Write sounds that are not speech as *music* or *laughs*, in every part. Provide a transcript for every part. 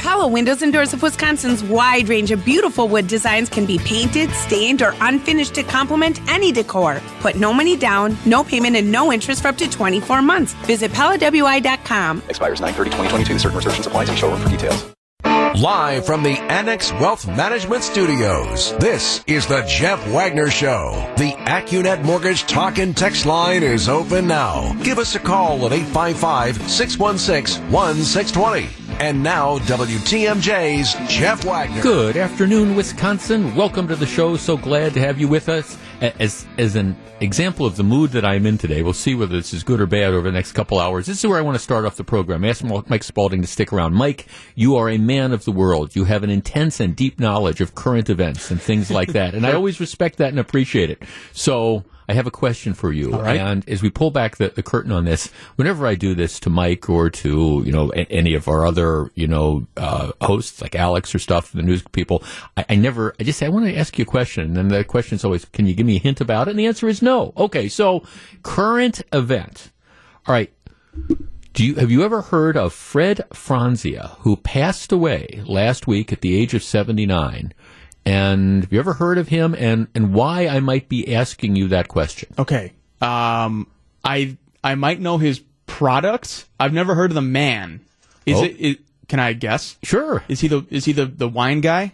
Pella Windows and Doors of Wisconsin's wide range of beautiful wood designs can be painted, stained, or unfinished to complement any decor. Put no money down, no payment, and no interest for up to 24 months. Visit PellaWI.com. Expires 9-30-2022. Certain restrictions apply. See showroom for details. Live from the Annex Wealth Management Studios, this is the Jeff Wagner Show. The AccuNet Mortgage Talk and Text line is open now. Give us a call at 855-616-1620. And now, WTMJ's Jeff Wagner. Good afternoon, Wisconsin. Welcome to the show. So glad to have you with us. As as an example of the mood that I'm in today, we'll see whether this is good or bad over the next couple hours. This is where I want to start off the program. Ask Mike Spalding to stick around. Mike, you are a man of the world. You have an intense and deep knowledge of current events and things like that, and I *laughs* always respect that and appreciate it. So I have a question for you. And as we pull back the, the curtain on this, whenever I do this to Mike or to, you know, a, any of our other, you know, uh, hosts like Alex or stuff, the news people, I, I never, I just say, I want to ask you a question. And the question is always, can you give me a hint about it? And the answer is no. Okay. So current event. All right. Do you have you ever heard of Fred Franzia, who passed away last week at the age of seventy nine? And have you ever heard of him? And and why I might be asking you that question? Okay. Um, I I might know his products. I've never heard of the man. Is Oh. it, it? Can I guess? Sure. Is he the Is he the the wine guy?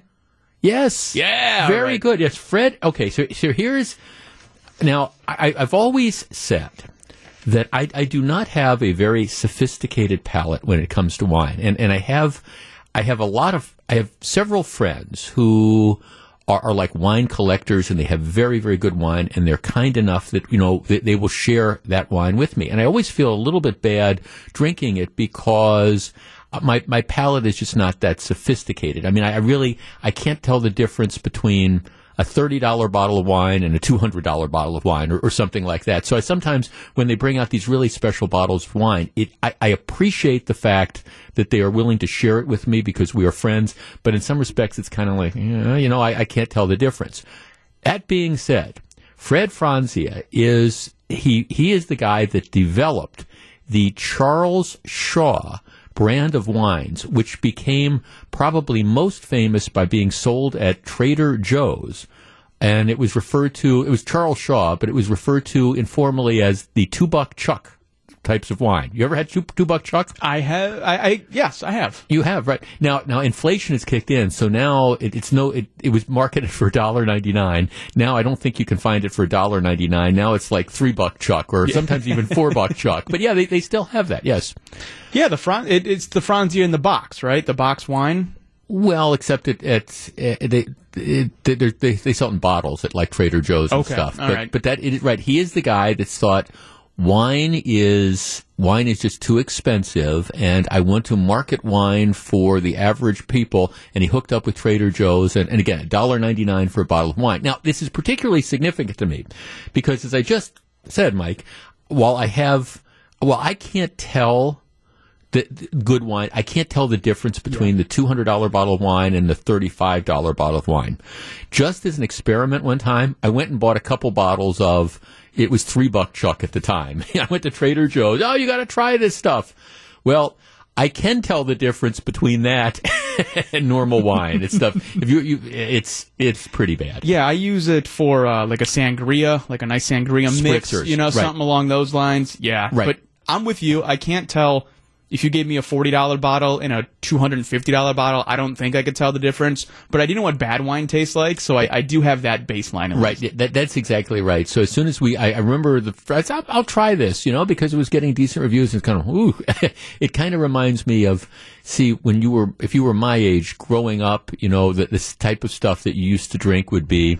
Yes. Yeah, Very right. good. Yes, Fred. Okay, so so here's now I, I've always said that I, I do not have a very sophisticated palate when it comes to wine, and and I have I have a lot of I have several friends who. Are, are like wine collectors and they have very, very good wine and they're kind enough that, you know, they, they will share that wine with me. And I always feel a little bit bad drinking it because my my palate is just not that sophisticated. I mean, I, I really I can't tell the difference between a thirty dollar bottle of wine and a two hundred dollar bottle of wine, or, or something like that. So I sometimes when they bring out these really special bottles of wine, it I, I appreciate the fact that they are willing to share it with me because we are friends. But in some respects, it's kind of like you know I, I can't tell the difference. That being said, Fred Franzia is he he is the guy that developed the Charles Shaw brand of wines, which became probably most famous by being sold at Trader Joe's. And it was referred to, it was Charles Shaw, but it was referred to informally as the two buck chuck types of wine. You ever had two, two buck chuck? I have. I, I yes, I have. You have right now. Now inflation has kicked in, so now it, it's no. It, it was marketed *laughs* for $1.99. Now I don't think you can find it for $1.99. Now it's like three buck chuck, or sometimes even *laughs* four buck chuck. But yeah, they, they still have that. Yes. Yeah, the Fran. It, it's the Franzia in the box, right? The box wine. Well, except it, it's uh, they, it, they they they sell it in bottles at like Trader Joe's and Okay, stuff. but right. but that it, right, he is the guy that's thought wine is wine is just too expensive, and I want to market wine for the average people. And he hooked up with Trader Joe's, and, and again, $1.99 for a bottle of wine. Now, this is particularly significant to me because, as I just said, Mike, while I have, well, I can't tell the, the good wine. I can't tell the difference between the two hundred dollar bottle of wine and the thirty five dollar bottle of wine. Just as an experiment, one time I went and bought a couple bottles of. It was three buck chuck at the time. *laughs* I went to Trader Joe's. Oh, you got to try this stuff. Well. I can tell the difference between that *laughs* and normal wine. It's stuff. *laughs* If you, you, it's it's pretty bad. Yeah, I use it for uh, like a sangria, like a nice sangria mix. Spritzers, You know, right. something along those lines. Yeah, Right. But I'm with you. I can't tell if you gave me a forty dollar bottle and a two hundred and fifty dollar bottle. I don't think I could tell the difference. But I do know what bad wine tastes like, so I, I do have that baseline. Right, that, that's exactly right. So as soon as we, I, I remember the, I said, I'll, I'll try this, you know, because it was getting decent reviews. It's kind of, ooh, *laughs* it kind of reminds me of, see, when you were, if you were my age, growing up, you know, that this type of stuff that you used to drink would be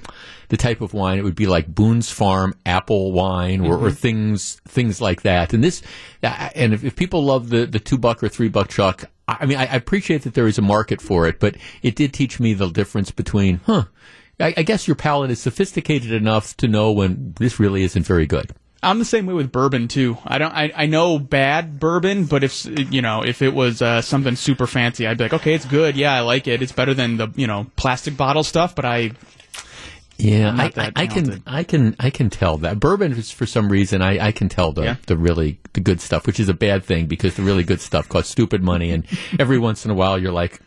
the type of wine. It would be like Boone's Farm apple wine or, or mm-hmm. things, things like that. And this, and if, if people love the the two buck or three buck chuck, I mean, I, I appreciate that there is a market for it, but it did teach me the difference between, huh. I, I guess your palate is sophisticated enough to know when this really isn't very good. I'm the same way with bourbon too. I don't. I, I know bad bourbon, but if you know if it was uh, something super fancy, I'd be like, okay, it's good. Yeah, I like it. It's better than the you know plastic bottle stuff. But I Yeah, I, I, I can. I can, I can tell that bourbon is for some reason I, I can tell the Yeah. the really the good stuff, which is a bad thing because the really good stuff costs stupid money, and every once in a while you're like,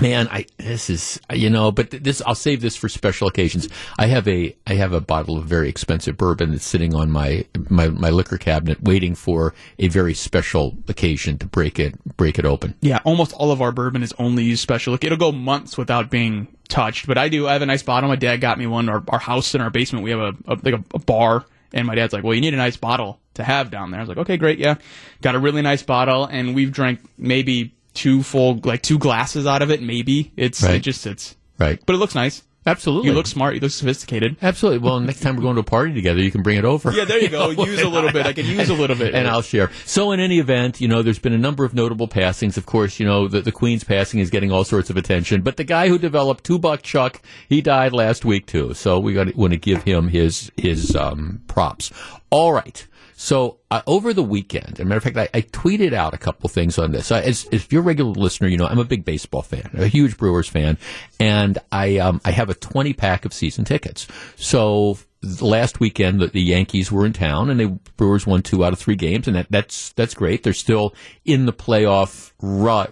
Man, I this is you know, but this I'll save this for special occasions. I have a I have a bottle of very expensive bourbon that's sitting on my my, my liquor cabinet, waiting for a very special occasion to break it break it open. Yeah, almost all of our bourbon is only used special. It'll go months without being touched. But I do. I have a nice bottle. My dad got me one. Our, our house in our basement, we have a, a like a, a bar, and my dad's like, "Well, you need a nice bottle to have down there." I was like, "Okay, great, yeah." Got a really nice bottle, and we've drank maybe two full, like two glasses out of it. Maybe it's Right. it just sits, Right. but it looks nice. Absolutely. You look smart. You look sophisticated. Absolutely. Well, next time we're going to a party together, you can bring it over. Yeah, there you go. *laughs* Use a little bit. I can use a little bit. and I'll share. So, in any event, you know, there's been a number of notable passings. Of course, you know, the, the Queen's passing is getting all sorts of attention. But the guy who developed Two Buck Chuck, he died last week too. So we got to want to give him his his um, props. All right. So uh, over the weekend, as a matter of fact, I, I tweeted out a couple things on this. I, as, as if you're a regular listener, you know I'm a big baseball fan, a huge Brewers fan, and I um, I have a 20 pack of season tickets. So last weekend, the, the Yankees were in town, and the Brewers won two out of three games, and that, that's that's great. They're still in the playoff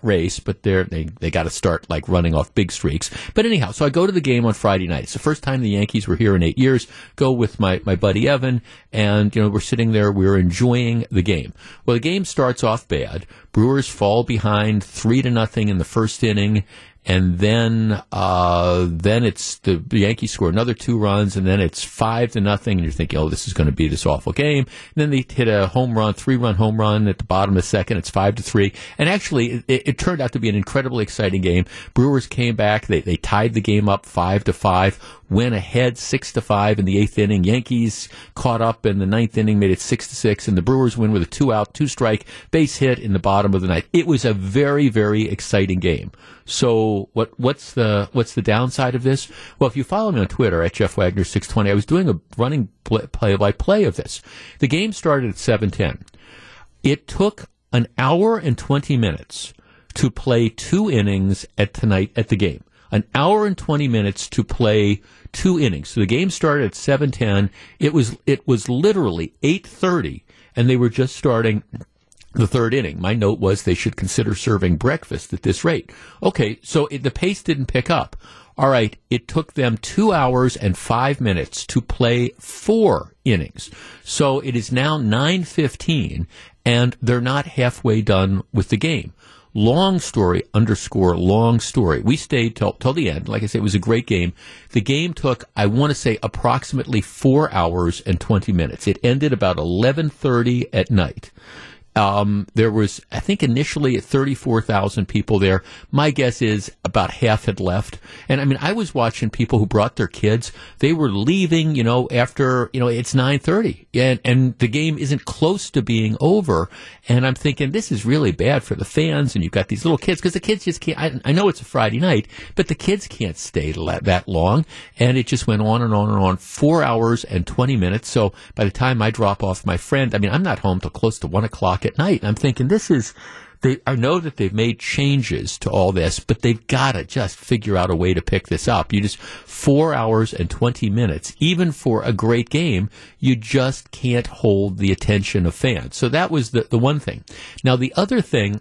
race, but they're they they got to start like running off big streaks. But anyhow, so I go to the game on Friday night. It's the first time the Yankees were here in eight years. Go with my my buddy Evan, and you know we're sitting there, we're enjoying the game. Well, the game starts off bad. Brewers fall behind three to nothing in the first inning and then uh, then it's the Yankees score another two runs, and then it's five to nothing, and you're thinking, oh, this is going to be this awful game. And then they hit a home run, three run home run at the bottom of the second. It's five to three, and actually, it, it turned out to be an incredibly exciting game. Brewers came back, they they tied the game up five to five. Went ahead six to five in the eighth inning. Yankees caught up in the ninth inning, made it six to six, and the Brewers win with a two out, two strike base hit in the bottom of the ninth. It was a very, very exciting game. So what what's the what's the downside of this? Well, if you follow me on Twitter at Jeff Wagner six twenty, I was doing a running play by play of this. The game started at seven ten. It took an hour and twenty minutes to play two innings at tonight at the game. An hour and twenty minutes to play two innings. So the game started at seven ten. It was it was literally eight thirty, and they were just starting the third inning. My note was they should consider serving breakfast at this rate. Okay, so it, the pace didn't pick up. All right, it took them two hours and five minutes to play four innings. So it is now 9.15 and they're not halfway done with the game. Long story underscore long story. We stayed till, till the end. Like I said, it was a great game. The game took, I want to say, approximately four hours and 20 minutes. It ended about 11.30 at night. Um, there was, I think, initially 34,000 people there. My guess is about half had left. And I mean, I was watching people who brought their kids. They were leaving, you know, after, you know, it's 930 and, and the game isn't close to being over. And I'm thinking this is really bad for the fans. And you've got these little kids because the kids just can't, I, I know it's a Friday night, but the kids can't stay that long. And it just went on and on and on, four hours and 20 minutes. So by the time I drop off my friend, I mean, I'm not home till close to one o'clock at night. And I'm thinking this is, they, I know that they've made changes to all this, but they've got to just figure out a way to pick this up. You just four hours and 20 minutes, even for a great game, you just can't hold the attention of fans. So that was the, the one thing. Now, the other thing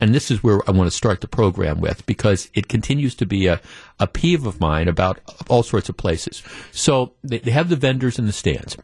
and this is where I want to start the program with because it continues to be a, a peeve of mine about all sorts of places. So they, they have the vendors in the stands.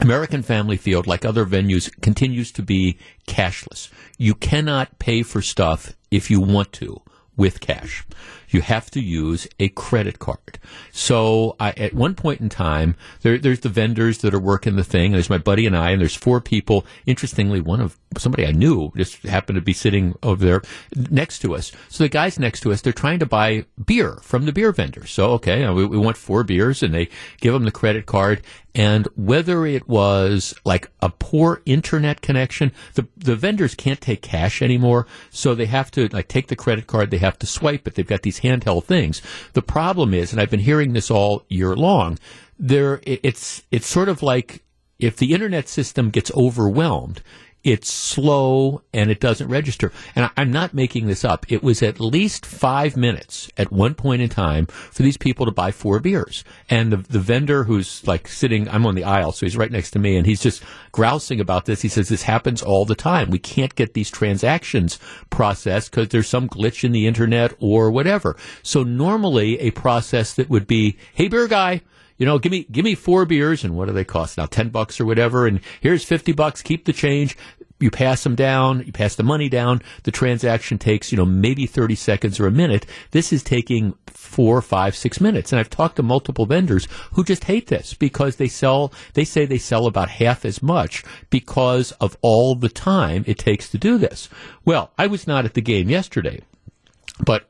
American Family Field, like other venues, continues to be cashless. You cannot pay for stuff if you want to with cash. You have to use a credit card. So I, at one point in time, there, there's the vendors that are working the thing. There's my buddy and I, and there's four people. Interestingly, one of somebody I knew just happened to be sitting over there next to us. So the guys next to us, they're trying to buy beer from the beer vendor. So okay, we, we want four beers, and they give them the credit card. And whether it was like a poor internet connection, the the vendors can't take cash anymore, so they have to like take the credit card. They have to swipe it. They've got these handheld things. The problem is, and I've been hearing this all year long, there it- it's it's sort of like if the internet system gets overwhelmed, it's slow and it doesn't register. And I, I'm not making this up. It was at least five minutes at one point in time for these people to buy four beers. And the, the vendor who's like sitting, I'm on the aisle, so he's right next to me, and he's just grousing about this. He says this happens all the time. We can't get these transactions processed because there's some glitch in the internet or whatever. So normally a process that would be, hey, beer guy, you know, give me give me four beers and what do they cost now? Ten bucks or whatever, and here's fifty bucks. Keep the change. You pass them down. You pass the money down. The transaction takes you know maybe thirty seconds or a minute. This is taking four, five, six minutes. And I've talked to multiple vendors who just hate this because they sell. They say they sell about half as much because of all the time it takes to do this. Well, I was not at the game yesterday, but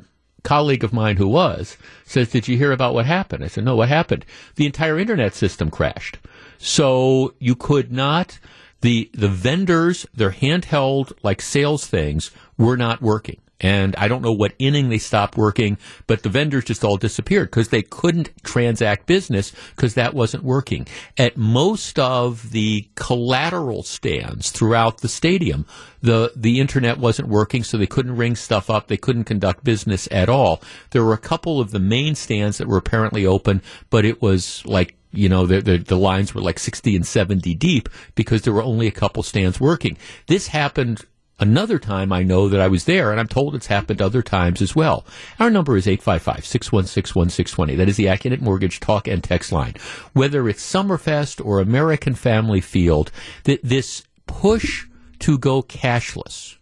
colleague of mine who was says, Did you hear about what happened? I said, No, what happened? The entire internet system crashed. So you could not, the, the vendors, their handheld, like sales things, were not working. And I don't know what inning they stopped working, but the vendors just all disappeared because they couldn't transact business because that wasn't working. At most of the collateral stands throughout the stadium, the, the internet wasn't working, so they couldn't ring stuff up. They couldn't conduct business at all. There were a couple of the main stands that were apparently open, but it was like you know, the, the, the, lines were like 60 and 70 deep because there were only a couple stands working. This happened Another time I know that I was there, and I'm told it's happened other times as well. Our number is 855 616 1620. That is the AccuNet Mortgage talk and text line. Whether it's Summerfest or American Family Field, th- this push to go cashless,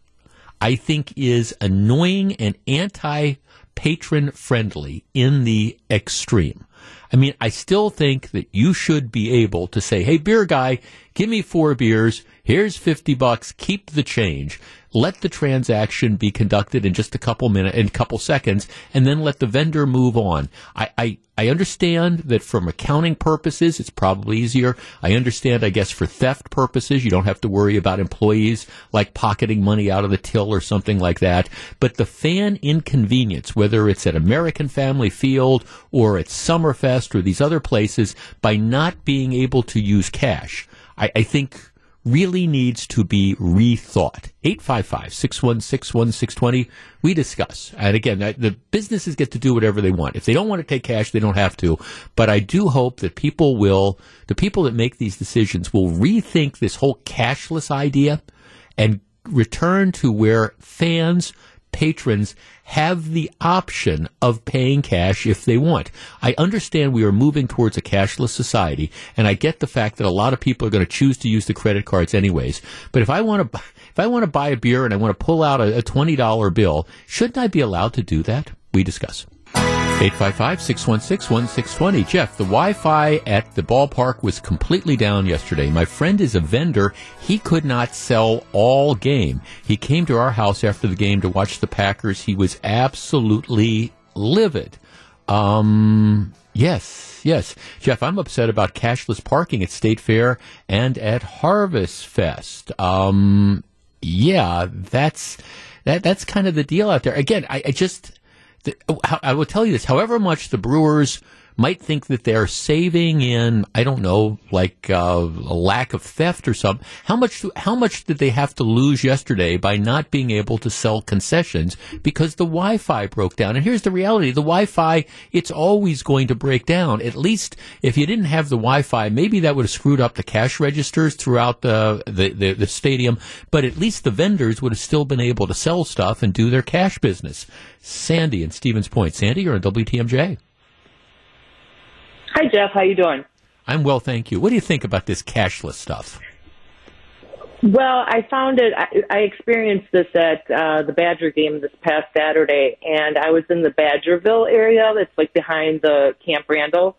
I think is annoying and anti patron friendly in the extreme. I mean, I still think that you should be able to say, hey, beer guy, give me four beers Here's 50 bucks. Keep the change. Let the transaction be conducted in just a couple minutes, in a couple seconds, and then let the vendor move on. I, I, I understand that from accounting purposes, it's probably easier. I understand, I guess, for theft purposes, you don't have to worry about employees like pocketing money out of the till or something like that. But the fan inconvenience, whether it's at American Family Field or at Summerfest or these other places, by not being able to use cash, I, I think really needs to be rethought. 855-616-1620. We discuss. And again, the businesses get to do whatever they want. If they don't want to take cash, they don't have to. But I do hope that people will, the people that make these decisions will rethink this whole cashless idea and return to where fans patrons have the option of paying cash if they want. I understand we are moving towards a cashless society, and I get the fact that a lot of people are going to choose to use the credit cards anyways. But if I want to, if I want to buy a beer and I want to pull out a, a twenty dollar bill, shouldn't I be allowed to do that? We discuss. 855-616-1620. Jeff, the Wi-Fi at the ballpark was completely down yesterday. My friend is a vendor. He could not sell all game. He came to our house after the game to watch the Packers. He was absolutely livid. Um, yes, yes. Jeff, I'm upset about cashless parking at State Fair and at Harvest Fest. Um, yeah, that's, that, that's kind of the deal out there. Again, I, I just, the, oh, I will tell you this, however much the Brewers might think that they're saving in, I don't know, like uh, a lack of theft or something. How much? How much did they have to lose yesterday by not being able to sell concessions because the Wi-Fi broke down? And here's the reality: the Wi-Fi, it's always going to break down. At least if you didn't have the Wi-Fi, maybe that would have screwed up the cash registers throughout the the, the, the stadium. But at least the vendors would have still been able to sell stuff and do their cash business. Sandy and Stevens Point. Sandy, you're on WTMJ. Hi, Jeff. How you doing? I'm well, thank you. What do you think about this cashless stuff? Well, I found it. I, I experienced this at uh, the Badger game this past Saturday, and I was in the Badgerville area. That's like behind the Camp Randall,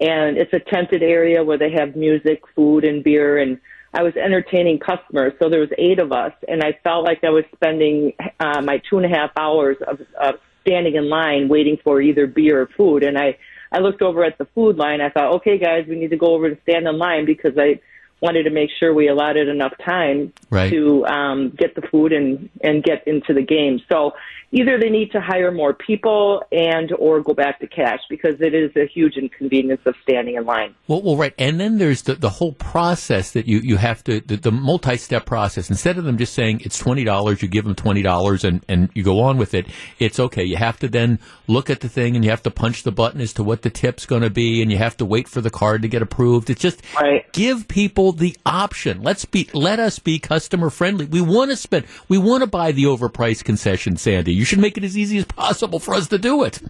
and it's a tented area where they have music, food, and beer. And I was entertaining customers, so there was eight of us, and I felt like I was spending uh, my two and a half hours of, of standing in line waiting for either beer or food, and I I looked over at the food line. I thought, okay, guys, we need to go over and stand in line because I wanted to make sure we allotted enough time Right. to um, get the food and and get into the game. So either they need to hire more people and or go back to cash because it is a huge inconvenience of standing in line. Well, well, right, and then there's the, the whole process that you, you have to the, the multi-step process. Instead of them just saying it's twenty dollars, you give them twenty dollars and and you go on with it. It's okay. You have to then look at the thing and you have to punch the button as to what the tip's going to be, and you have to wait for the card to get approved. It's just Right. give people the option. Let's be let us be customer friendly. We want to spend. We want to buy the overpriced concession, Sandy. You should make it as easy as possible for us to do it.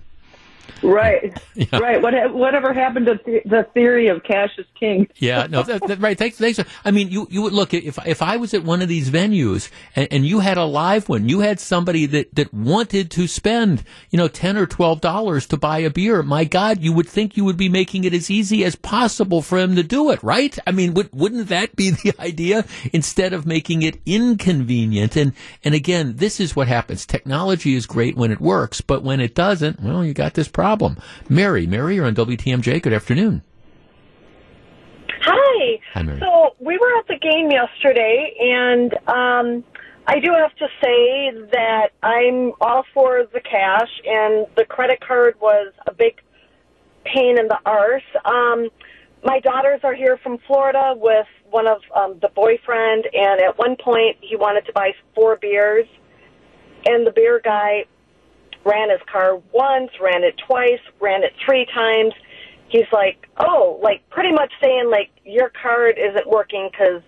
Right, *laughs* right. What whatever happened to th- the theory of cash is king? *laughs* Yeah, no, that, that- right. Thanks, thanks. I mean, you you would look if if I was at one of these venues and, and you had a live one, you had somebody that that wanted to spend you know ten or twelve dollars to buy a beer. My God, you would think you would be making it as easy as possible for him to do it, right? I mean, would, wouldn't that be *laughs* the idea instead of making it inconvenient? And and again, this is what happens. Technology is great when it works, but when it doesn't, well, you got this problem. Mary, Mary, you're on WTMJ. Good afternoon. Hi. Hi, Mary. So we were at the game yesterday, and um, I do have to say that I'm all for the cash, and the credit card was a big pain in the arse. Um, my daughters are here from Florida with one of um, the boyfriend, and at one point he wanted to buy four beers, and the beer guy ran his car once, ran it twice, ran it three times. He's like, oh, like pretty much saying like your card isn't working because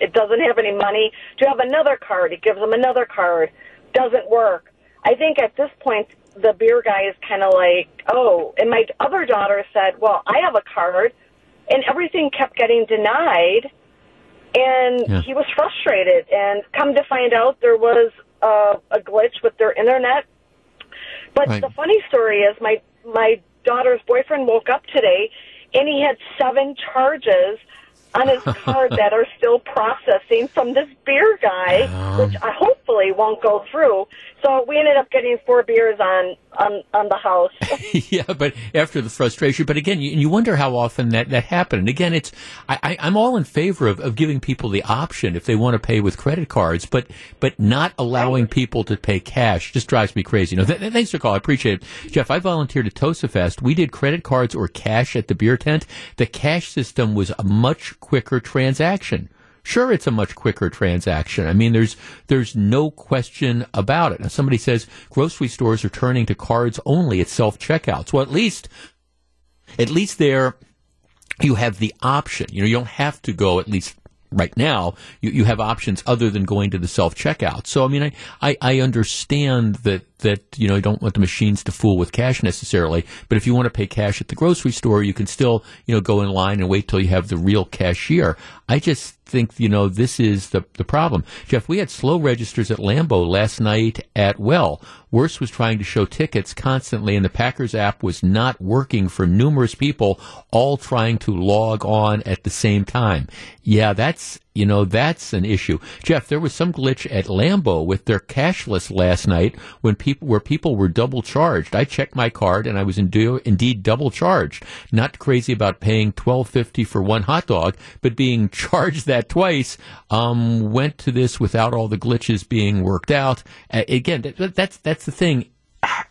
it doesn't have any money. Do you have another card? He gives him another card. Doesn't work. I think at this point the beer guy is kind of like, oh, and my other daughter said, well, I have a card, and everything kept getting denied, and Yeah. he was frustrated. And come to find out, there was uh, a glitch with their internet. But Right. the funny story is, my my daughter's boyfriend woke up today, and he had seven charges on his card that are still processing from this beer guy, uh-huh. which I hopefully won't go through. So we ended up getting four beers on on on the house. *laughs* yeah, but after the frustration, but again, you, you wonder how often that, that happened. And again, it's I, I, I'm all in favor of, of giving people the option if they want to pay with credit cards, but but not allowing people to pay cash just drives me crazy. No, th- th- thanks for the call. I appreciate it, Jeff. I volunteered at Tosa Fest. We did credit cards or cash at the beer tent. The cash system was a much quicker transaction. Sure, it's a much quicker transaction. I mean, there's there's no question about it. Now, somebody says grocery stores are turning to cards only at self checkouts. Well, at least at least there you have the option. You know, you don't have to go at least right now. You, you have options other than going to the self checkout. So I mean, I, I, I understand that that you know you don't want the machines to fool with cash necessarily, but if you want to pay cash at the grocery store, you can still you know go in line and wait till you have the real cashier. I just think you know this is the the problem. Jeff, we had slow registers at Lambeau last night at Well. Worse was trying to show tickets constantly, and the Packers app was not working for numerous people, all trying to log on at the same time. Yeah, that's you know that's an issue. Jeff, there was some glitch at Lambeau with their cashless last night when people where people were double charged. I checked my card and I was indeed, indeed double charged. Not crazy about paying twelve fifty for one hot dog, but being *laughs* charged that twice. Um, went to this without all the glitches being worked out. Uh, again, that, that's that's the thing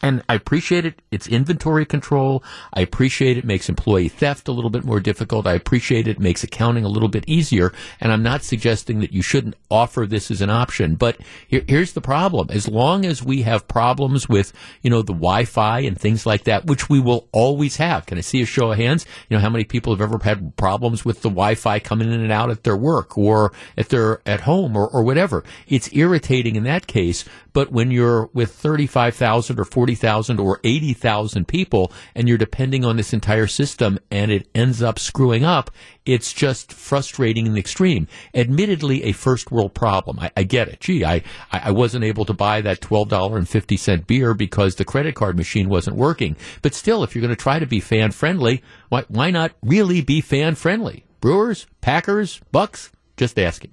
and I appreciate it. It's inventory control. I appreciate it makes employee theft a little bit more difficult. I appreciate it makes accounting a little bit easier. And I'm not suggesting that you shouldn't offer this as an option. But here, here's the problem. As long as we have problems with, you know, the Wi-Fi and things like that, which we will always have. Can I see a show of hands? You know, how many people have ever had problems with the Wi-Fi coming in and out at their work or at their, at home or, or whatever? It's irritating in that case. But when you're with 35,000 or 40,000 or 80,000 people and you're depending on this entire system and it ends up screwing up, it's just frustrating in the extreme. Admittedly, a first world problem. I, I get it. Gee, I, I wasn't able to buy that $12.50 beer because the credit card machine wasn't working. But still, if you're going to try to be fan friendly, why, why not really be fan friendly? Brewers, Packers, Bucks? Just asking.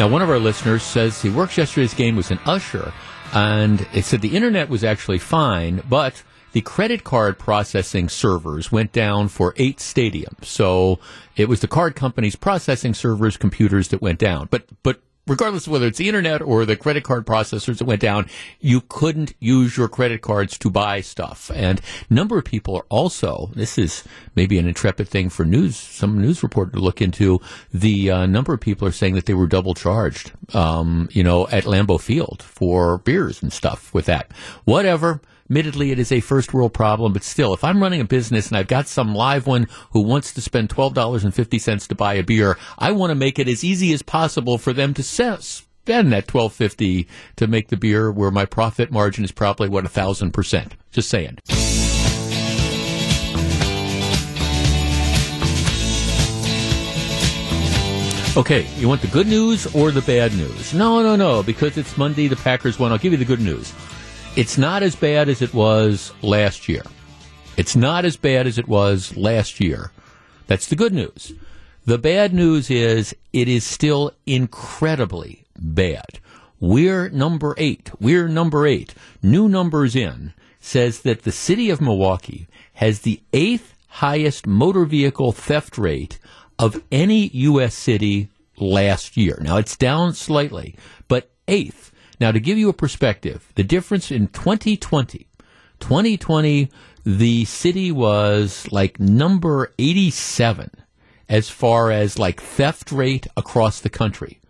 Now, one of our listeners says he works yesterday's game was an usher, and it said the internet was actually fine, but the credit card processing servers went down for eight stadiums. So it was the card companies processing servers, computers that went down. But but regardless of whether it's the internet or the credit card processors that went down, you couldn't use your credit cards to buy stuff. And a number of people are also, this is maybe an intrepid thing for news, some news reporter to look into, the uh, number of people are saying that they were double charged, um, you know, at Lambeau Field for beers and stuff with that. Whatever. Admittedly, it is a first world problem, but still, if I'm running a business and I've got some live one who wants to spend $12.50 to buy a beer, I want to make it as easy as possible for them to spend that $12.50 to make the beer where my profit margin is probably, what, a thousand percent. Just saying. Okay, you want the good news or the bad news? No, no, no, because it's Monday, the Packers won. I'll give you the good news. It's not as bad as it was last year. It's not as bad as it was last year. That's the good news. The bad news is it is still incredibly bad. We're number eight. We're number eight. New numbers in says that the city of Milwaukee has the eighth highest motor vehicle theft rate of any U.S. city last year. Now it's down slightly, but eighth. Now to give you a perspective, the difference in 2020, 2020, the city was like number 87 as far as like theft rate across the country.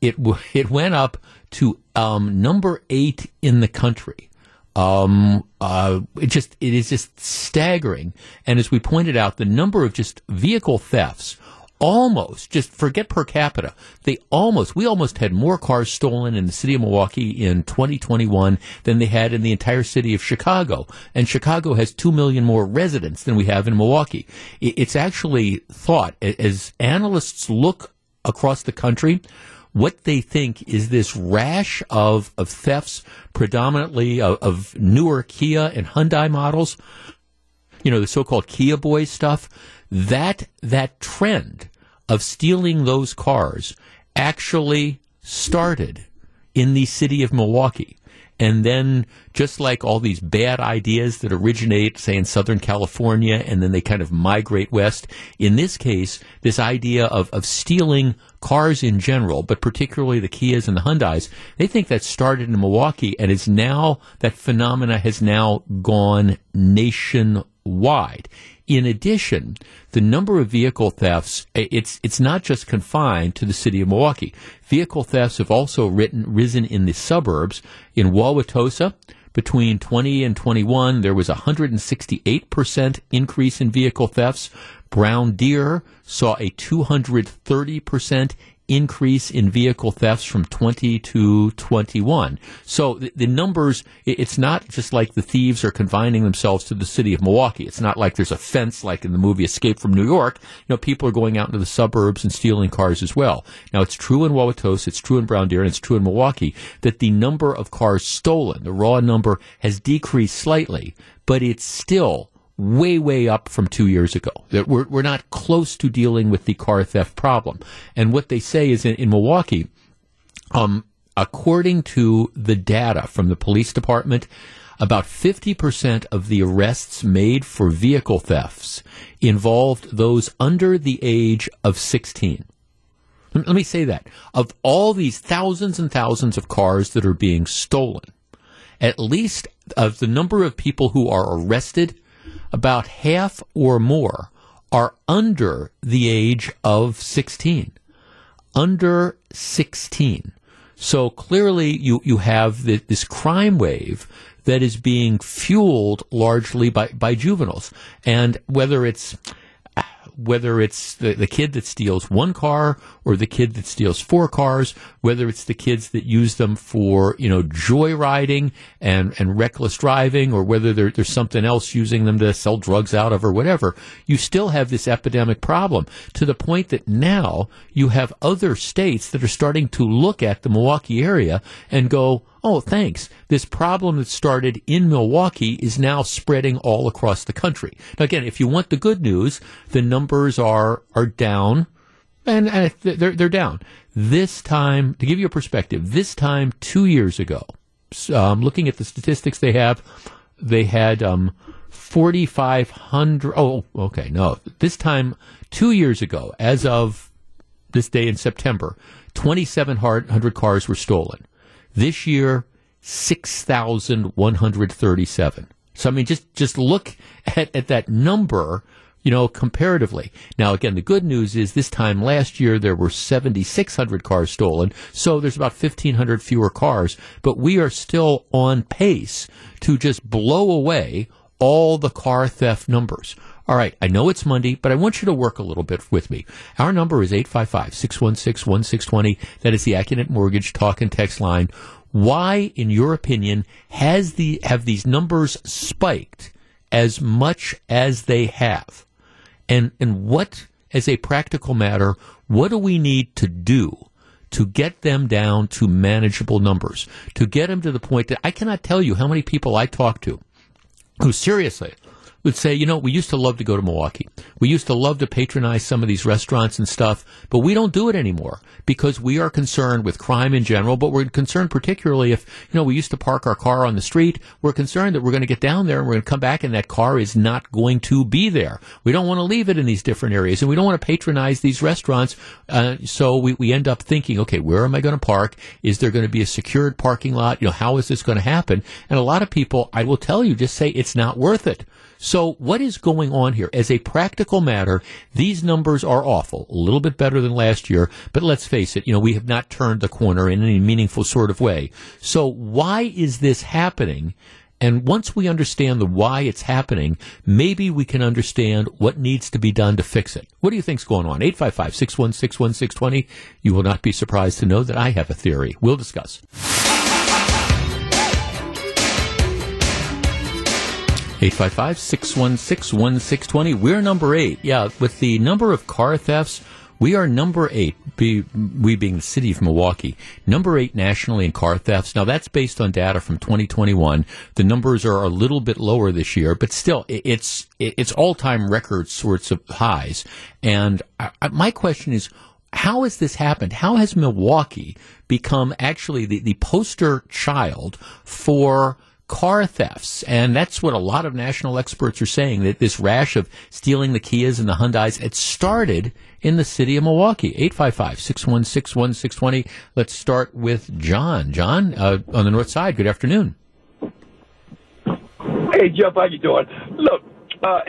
It w- it went up to um, number eight in the country. Um, uh, it just it is just staggering. And as we pointed out, the number of just vehicle thefts almost just forget per capita. They almost we almost had more cars stolen in the city of Milwaukee in 2021 than they had in the entire city of Chicago. And Chicago has 2 million more residents than we have in Milwaukee. It's actually thought as analysts look across the country what they think is this rash of, of thefts, predominantly of, of newer Kia and Hyundai models, you know, the so-called Kia Boys stuff, that, that trend of stealing those cars actually started in the city of Milwaukee. And then, just like all these bad ideas that originate, say, in Southern California, and then they kind of migrate west, in this case, this idea of, of stealing cars in general, but particularly the Kias and the Hyundais, they think that started in Milwaukee and is now, that phenomena has now gone nationwide. In addition, the number of vehicle thefts, eh, it's, it's not just confined to the city of Milwaukee. Vehicle thefts have also written, risen in the suburbs. In Wauwatosa, between 20 and 21, there was a 168% increase in vehicle thefts. Brown Deer saw a 230% increase in vehicle thefts from 20 to 21. So the, the, numbers, it's not just like the thieves are confining themselves to the city of Milwaukee. It's not like there's a fence like in the movie Escape from New York. You know, people are going out into the suburbs and stealing cars as well. Now it's true in Wauwatosa, it's true in Brown Deer, and it's true in Milwaukee that the number of cars stolen, the raw number, has decreased slightly, but it's still way, way up from two years ago. That we're, we're not close to dealing with the car theft problem. And what they say is in, in Milwaukee, um, according to the data from the police department, about 50% of the arrests made for vehicle thefts involved those under the age of 16. Let me say that. Of all these thousands and thousands of cars that are being stolen, at least of the number of people who are arrested about half or more are under the age of 16. Under 16. So clearly you, you have this crime wave that is being fueled largely by, by juveniles. And whether it's whether it's the, the kid that steals one car or the kid that steals four cars, whether it's the kids that use them for, you know, joyriding and, and reckless driving, or whether there's something else using them to sell drugs out of or whatever, you still have this epidemic problem to the point that now you have other states that are starting to look at the Milwaukee area and go, oh, thanks. This problem that started in Milwaukee is now spreading all across the country. Now, again, if you want the good news, the numbers are are down, and, they're they're down. This time, to give you a perspective, this time two years ago, um, looking at the statistics they have, they had um, 4,500. Oh, okay. No, this time, two years ago, as of this day in September, 2,700 cars were stolen. This year, 6,137. So, I mean, just, just look at, at that number, you know, comparatively. Now, again, the good news is this time last year there were 7,600 cars stolen. So there's about 1,500 fewer cars, but we are still on pace to just blow away all the car theft numbers. All right, I know it's Monday, but I want you to work a little bit with me. Our number is 855 616 1620. That is the Accunet Mortgage talk and text line. Why, in your opinion, has the have these numbers spiked as much as they have? And and what, as a practical matter, what do we need to do to get them down to manageable numbers? To get them to the point that I cannot tell you how many people I talk to who seriously would say, you know, we used to love to go to Milwaukee. We used to love to patronize some of these restaurants and stuff, but we don't do it anymore because we are concerned with crime in general, but we're concerned particularly if, you know, we used to park our car on the street. We're concerned that we're going to get down there and we're going to come back and that car is not going to be there. We don't want to leave it in these different areas and we don't want to patronize these restaurants. Uh, so we, we end up thinking, okay, where am I going to park? Is there going to be a secured parking lot? You know, how is this going to happen? And a lot of people, I will tell you, just say it's not worth it. So what is going on here? As a practical matter, these numbers are awful. A little bit better than last year, but let's face it, you know, we have not turned the corner in any meaningful sort of way. So why is this happening? And once we understand the why it's happening, maybe we can understand what needs to be done to fix it. What do you think's going on? 855-616-1620. You will not be surprised to know that I have a theory. We'll discuss. 855 616 1620. We're number eight. Yeah, with the number of car thefts, we are number eight, be, we being the city of Milwaukee, number eight nationally in car thefts. Now, that's based on data from 2021. The numbers are a little bit lower this year, but still, it's, it's all time record sorts of highs. And I, my question is, how has this happened? How has Milwaukee become actually the, the poster child for car thefts. And that's what a lot of national experts are saying that this rash of stealing the Kias and the Hyundais, it started in the city of Milwaukee. 855 616 1620. Let's start with John. John, uh, on the north side, good afternoon. Hey, Jeff, how you doing? Look, uh,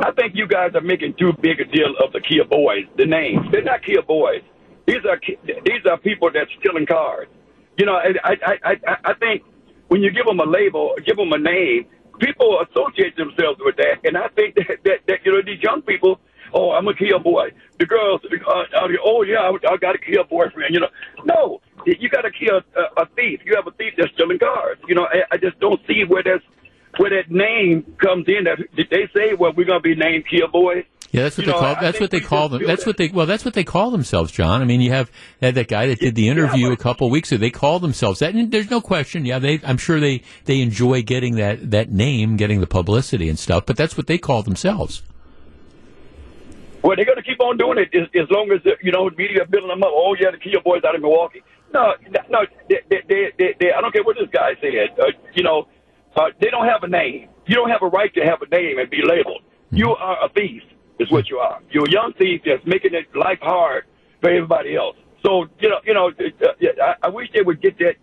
I think you guys are making too big a deal of the Kia boys, the names. They're not Kia boys. These are these are people that's stealing cars. You know, I I I, I think when you give them a label, give them a name, people associate themselves with that. And I think that, that, that you know, these young people, oh, I'm a Kia boy. The girls, uh, oh, yeah, I, I got a Kia boyfriend. You know, no, you got a Kia a, a thief. You have a thief that's stealing cars. You know, I, I just don't see where that's where that name comes in. That they say, well, we're to be named Kia boys. Yeah, that's what you they know, call. That's what they call them. That's that. what they. Well, that's what they call themselves, John. I mean, you have that, that guy that did the interview yeah, a couple weeks ago. They call themselves that. And there's no question. Yeah, they. I'm sure they they enjoy getting that that name, getting the publicity and stuff. But that's what they call themselves. Well, they're going to keep on doing it as, as long as you know media building them up. Oh yeah, the Kia boys out of Milwaukee. No, no, they, they, they, they, I don't care what this guy said. Uh, you know, uh, they don't have a name. You don't have a right to have a name and be labeled. Mm-hmm. You are a thief is what you are. You're a young thief that's making it life hard for everybody else. So you know, you know, uh, I, I wish they would get that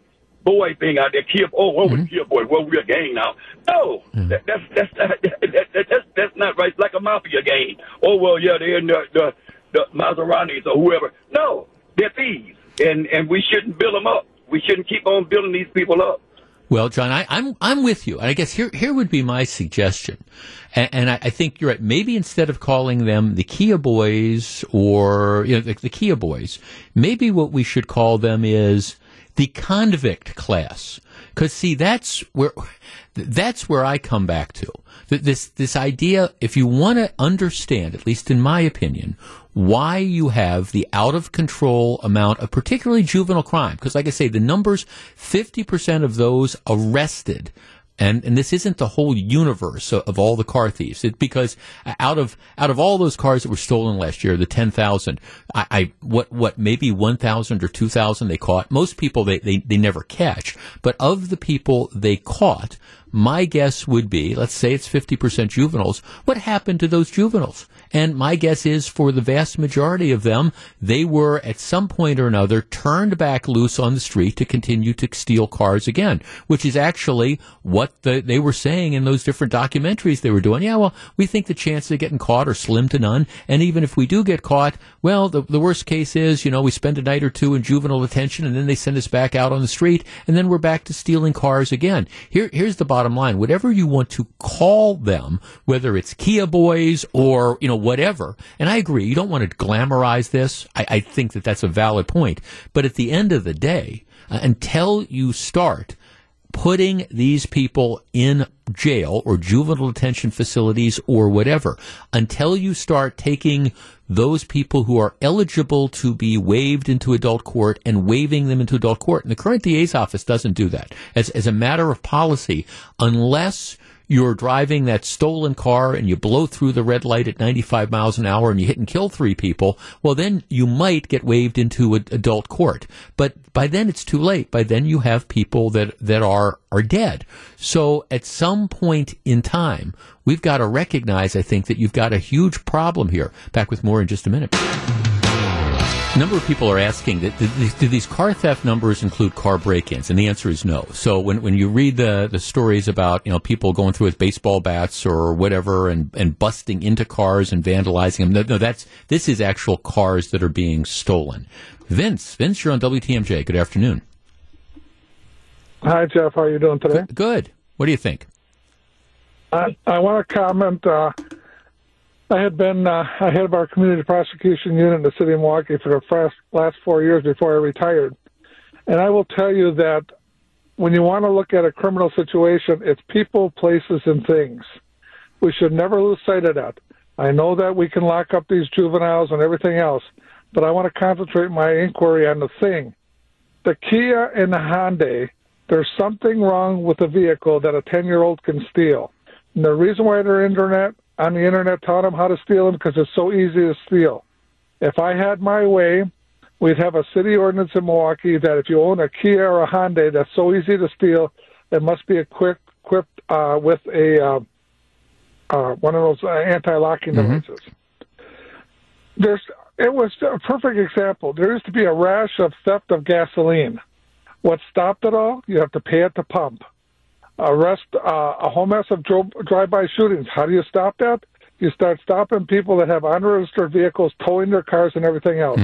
boy thing out there. Kia, oh, what was mm-hmm. Kia boy? Well, we're a gang now. No, mm-hmm. that, that's that's *laughs* that, that, that, that's that's not right. It's like a mafia gang. Oh well, yeah, they're in the the, the Maseratis or whoever. No, they're thieves, and and we shouldn't build them up. We shouldn't keep on building these people up. Well, John, I, am I'm, I'm with you, and I guess here here would be my suggestion, and, and I, I, think you're right. Maybe instead of calling them the Kia Boys or you know the, the Kia Boys, maybe what we should call them is the convict class. Because see, that's where that's where I come back to this this idea. If you want to understand, at least in my opinion, why you have the out of control amount of particularly juvenile crime. Because, like I say, the numbers 50% of those arrested. And, and this isn't the whole universe of, of all the car thieves. It, because out of, out of all those cars that were stolen last year, the 10,000, I, I, what, what, maybe 1,000 or 2,000 they caught. Most people they, they, they never catch. But of the people they caught, my guess would be, let's say it's 50% juveniles, what happened to those juveniles? And my guess is for the vast majority of them, they were at some point or another turned back loose on the street to continue to steal cars again, which is actually what the, they were saying in those different documentaries they were doing. Yeah, well, we think the chances of getting caught are slim to none. And even if we do get caught, well, the, the worst case is, you know, we spend a night or two in juvenile detention and then they send us back out on the street and then we're back to stealing cars again. Here, here's the bottom line. Whatever you want to call them, whether it's Kia boys or, you know, whatever. And I agree, you don't want to glamorize this. I, I think that that's a valid point. But at the end of the day, uh, until you start putting these people in jail or juvenile detention facilities or whatever, until you start taking those people who are eligible to be waived into adult court and waiving them into adult court. And the current DA's office doesn't do that. As, as a matter of policy, unless you're driving that stolen car and you blow through the red light at 95 miles an hour and you hit and kill three people, well, then you might get waived into an adult court. But by then it's too late. By then you have people that, that are, are dead. So at some point in time, we've got to recognize, I think, that you've got a huge problem here. Back with more in just a minute. A number of people are asking that do, do these car theft numbers include car break-ins, and the answer is no. So when, when you read the, the stories about you know people going through with baseball bats or whatever and, and busting into cars and vandalizing them, no, no, that's this is actual cars that are being stolen. Vince, Vince, you're on WTMJ. Good afternoon. Hi Jeff, how are you doing today? Good. Good. What do you think? I, I want to comment. Uh, I had been uh, head of our community prosecution unit in the city of Milwaukee for the first, last four years before I retired. And I will tell you that when you want to look at a criminal situation, it's people, places, and things. We should never lose sight of that. I know that we can lock up these juveniles and everything else, but I want to concentrate my inquiry on the thing. The Kia and the Hyundai, there's something wrong with the vehicle that a 10 year old can steal. And the reason why they're internet on the internet taught them how to steal them because it's so easy to steal. If I had my way, we'd have a city ordinance in Milwaukee that if you own a Kia or a Hyundai that's so easy to steal, it must be equipped, equipped uh, with a uh, uh, one of those uh, anti-locking Mm-hmm. devices. There's it was a perfect example. There used to be a rash of theft of gasoline. What stopped it all? You have to pay at the pump arrest uh, a whole mess of drive-by shootings. How do you stop that? You start stopping people that have unregistered vehicles, towing their cars and everything else.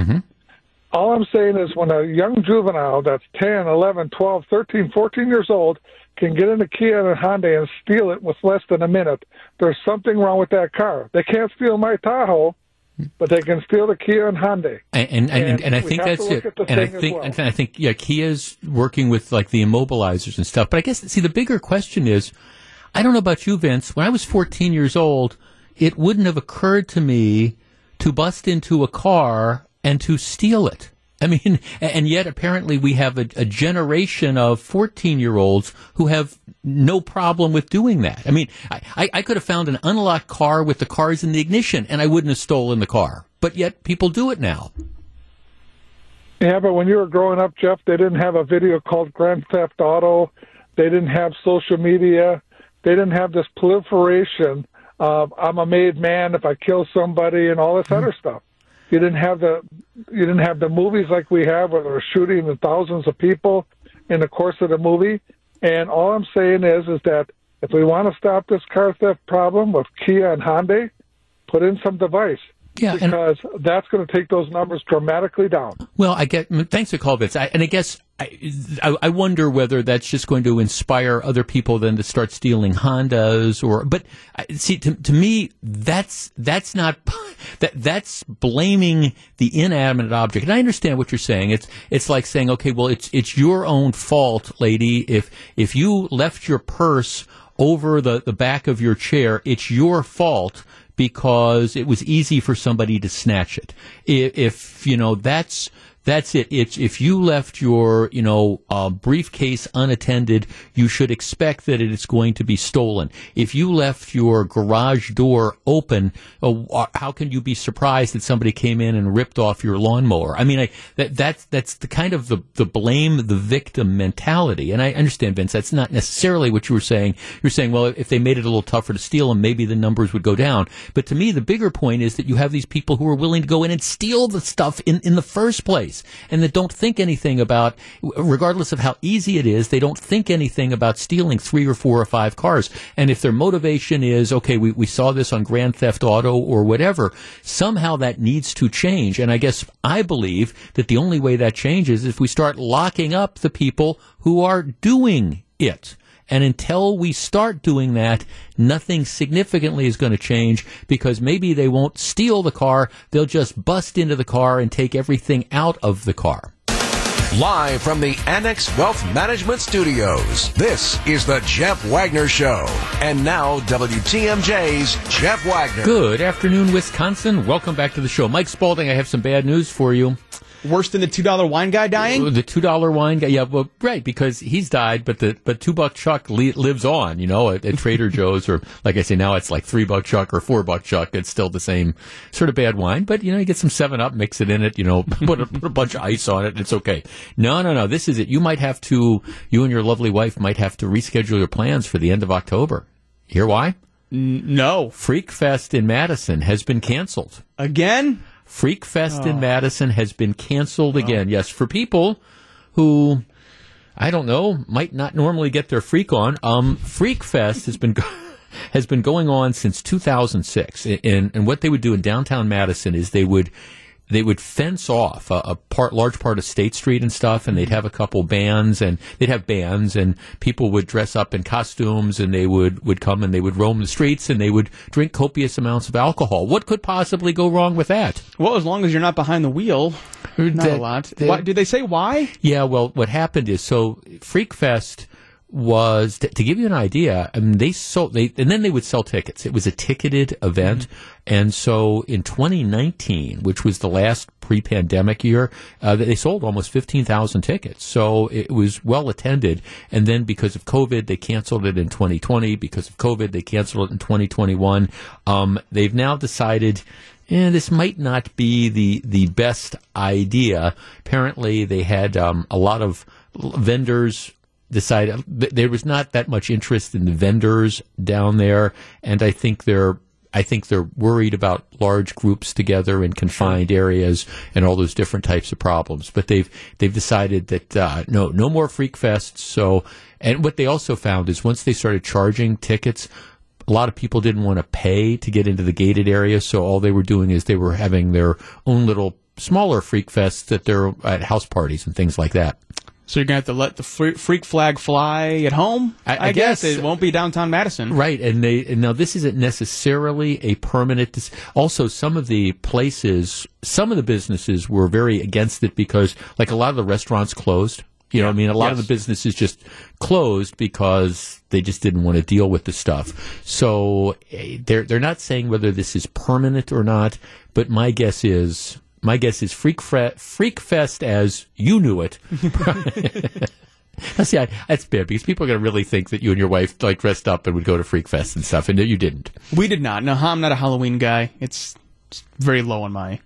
All I'm saying is when a young juvenile that's 10, 11, 12, 13, 14 years old can get in a Kia and a Hyundai and steal it with less than a minute, there's something wrong with that car. They can't steal my Tahoe, but they can steal the Kia and Hyundai. And and, and, And and I think that's it. And I think well. and I think yeah, Kia's working with like the immobilizers and stuff. But I guess see the bigger question is, I don't know about you, Vince. When I was 14 years old, it wouldn't have occurred to me to bust into a car and to steal it. I mean, and yet apparently we have a, a generation of 14 year olds who have no problem with doing that. I mean, I, I, I could have found an unlocked car with the cars in the ignition and I wouldn't have stolen the car. But yet people do it now. Yeah, but when you were growing up, Jeff, they didn't have a video called Grand Theft Auto. They didn't have social media. They didn't have this proliferation of I'm a made man if I kill somebody and all this mm-hmm. other stuff. You didn't have the you didn't have the movies like we have where they're shooting the thousands of people in the course of the movie. And all I'm saying is is that if we want to stop this car theft problem with Kia and Hyundai, put in some device. Yeah, and- because that's going to take those numbers dramatically down. Well, I get. Thanks to Vince. I, and I guess I, I, I wonder whether that's just going to inspire other people then to start stealing Hondas, or. But see, to, to me, that's that's not *laughs* that that's blaming the inanimate object. And I understand what you're saying. It's it's like saying, okay, well, it's it's your own fault, lady. If if you left your purse over the the back of your chair, it's your fault because it was easy for somebody to snatch it. If, you know that's That's it. It's if you left your, you know, uh, briefcase unattended, you should expect that it is going to be stolen. If you left your garage door open, uh, how can you be surprised that somebody came in and ripped off your lawnmower? I mean, I, that that's that's the kind of the the blame the victim mentality. And I understand, Vince, that's not necessarily what you were saying. You're saying, well, if they made it a little tougher to steal them, maybe the numbers would go down. But to me, the bigger point is that you have these people who are willing to go in and steal the stuff in in the first place and that don't think anything about, regardless of how easy it is, they don't think anything about stealing three or four or five cars. And if their motivation is, okay, we, we saw this on Grand Theft Auto or whatever, somehow that needs to change. And I guess I believe that the only way that changes is if we start locking up the people who are doing it. And until we start doing that, nothing significantly is going to change because maybe they won't steal the car. They'll just bust into the car and take everything out of the car. Live from the Annex Wealth Management Studios, this is the Jeff Wagner Show. And now, WTMJ's Jeff Wagner. Good afternoon, Wisconsin. Welcome back to the show. Mike Spalding, I have some bad news for you. Worse than the two dollar wine guy dying. The two dollar wine guy, yeah, well, right, because he's died, but the but two buck Chuck li- lives on, you know, at, at Trader *laughs* Joe's, or like I say now, it's like three buck Chuck or four buck Chuck. It's still the same sort of bad wine, but you know, you get some Seven Up, mix it in it, you know, *laughs* put a, put a bunch of ice on it, and it's okay. No, no, no, this is it. You might have to, you and your lovely wife might have to reschedule your plans for the end of October. Hear why? No. Freak Fest in Madison has been canceled. Again? Freak Fest in Madison has been canceled again. Yes, for people who I don't know might not normally get their freak on. Um, Freak Fest has been. *laughs* has been going on since 2006 and, and what they would do in downtown Madison is they would they would fence off a, a, part, large part of State Street and stuff, and they'd have a couple bands, and they'd have bands, and people would dress up in costumes, and they would would come and they would roam the streets, and they would drink copious amounts of alcohol. What could possibly go wrong with that? Well, as long as you're not behind the wheel, not That- a lot. that- Why, did they say why? Yeah, well, what happened is so Freak Fest was to, to give you an idea. I mean, they sold they and then they would sell tickets. It was a ticketed event, and so in 2019, which was the last pre-pandemic year, uh, they sold almost 15,000 tickets. So it was well attended. And then because of COVID, they canceled it in 2020. Because of COVID, they canceled it in 2021. Um, they've now decided eh, this might not be the the best idea. Apparently, they had um, a lot of vendors decide th- there was not that much interest in the vendors down there, and I think they're. I think they're worried about large groups together in confined areas and all those different types of problems. But they've they've decided that uh, no no more freak fests. So and what they also found is once they started charging tickets, a lot of people didn't want to pay to get into the gated area, so all they were doing is they were having their own little smaller freak fests at their at house parties and things like that. So you're gonna have to let the freak flag fly at home. I- I guess. it won't be downtown Madison. Right, and they and now this isn't necessarily a permanent. Dis- also, some of the places, some of the businesses were very against it because, like, a lot of the restaurants closed. You know, what I mean, a lot of the businesses just closed because they just didn't want to deal with the stuff. So eh, they're they're not saying whether this is permanent or not, but my guess is my guess is Freak Fre- Freak Fest as you knew it. *laughs* See, I, that's bad because people are going to really think that you and your wife like dressed up and would go to Freak Fest and stuff, and you didn't. We did not. No, I'm not a Halloween guy. It's, it's very low on my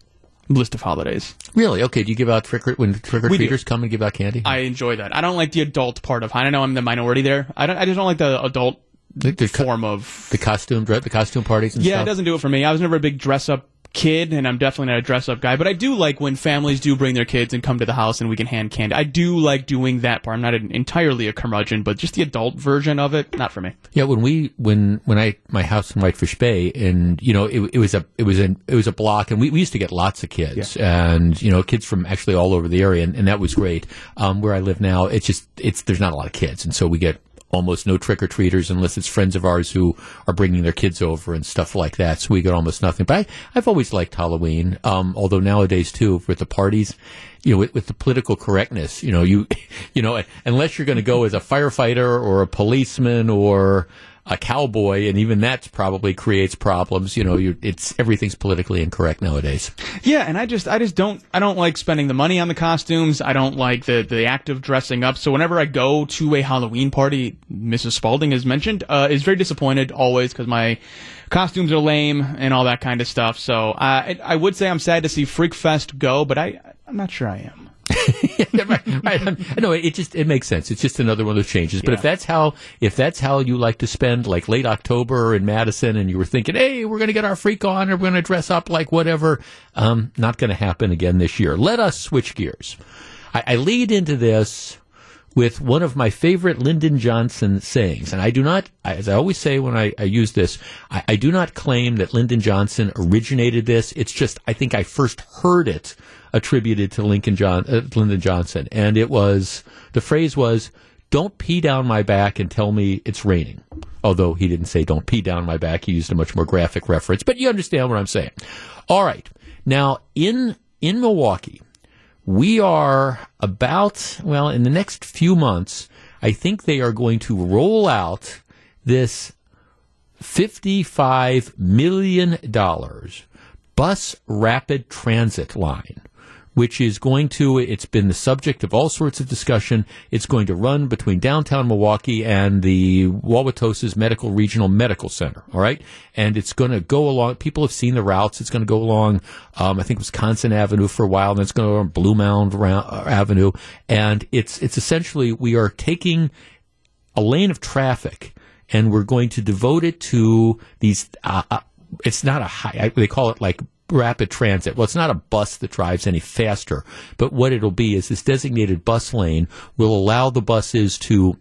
list of holidays. Really? Okay. Do you give out trick or when trick or treaters come and give out candy? I enjoy that. I don't like the adult part of. I know I'm the minority there. I don't. I just don't like the adult the, the, co- form of. the costume, the costume parties and Yeah, stuff. it doesn't do it for me. I was never a big dress up kid, and I'm definitely not a dress up guy. But I do like when families do bring their kids and come to the house and we can hand candy. I do like doing that part. I'm not an, entirely a curmudgeon, but just the adult version of it, not for me. Yeah, when we when when I my house in Whitefish Bay, and you know it, it was a it was an it was a block, and we, we used to get lots of kids, and you know kids from actually all over the area, and, and that was great. Um, where I live now, it's just it's there's not a lot of kids, and so we get almost no trick or treaters unless it's friends of ours who are bringing their kids over and stuff like that. So we get almost nothing. But I, I've always liked Halloween, um, although nowadays too with the parties. You know, with, with the political correctness, you know, you, *laughs* you know, unless you're going to go as a firefighter or a policeman or a cowboy, and even that probably creates problems. You know, you it's everything's politically incorrect nowadays. Yeah, and I just I just don't I don't like spending the money on the costumes. I don't like the the act of dressing up. So whenever I go to a Halloween party, Mrs. Spalding has mentioned, uh, is very disappointed always because my costumes are lame and all that kind of stuff. So uh, I, I would say I'm sad to see Freak Fest go, but I I'm not sure I am. *laughs* *laughs* right, right. *laughs* No, it just it makes sense. It's just another one of those changes. But Yeah. if that's how if that's how you like to spend like late October in Madison, and you were thinking, hey, we're going to get our freak on, or we're going to dress up like whatever, um, not going to happen again this year. Let us switch gears. I, I lead into this with one of my favorite Lyndon Johnson sayings. And I do not, as I always say when I, I use this, I, I do not claim that Lyndon Johnson originated this. It's just, I think I first heard it attributed to Lincoln John, uh, Lyndon Johnson. And it was, the phrase was, don't pee down my back and tell me it's raining. Although he didn't say don't pee down my back. He used a much more graphic reference, but you understand what I'm saying. All right. Now, in, in Milwaukee, we are about, well, in the next few months, I think they are going to roll out this $55 million bus rapid transit line, which is going to, it's been the subject of all sorts of discussion. It's going to run between downtown Milwaukee and the Wauwatosa's Medical Regional Medical Center. All right. And it's going to go along, people have seen the routes. It's going to go along, um, I think Wisconsin Avenue for a while, and it's going to go on Bluemound uh, Avenue. And it's, it's essentially, we are taking a lane of traffic and we're going to devote it to these uh, uh, it's not a high they call it like rapid transit well it's not a bus that drives any faster but what it'll be is this designated bus lane will allow the buses to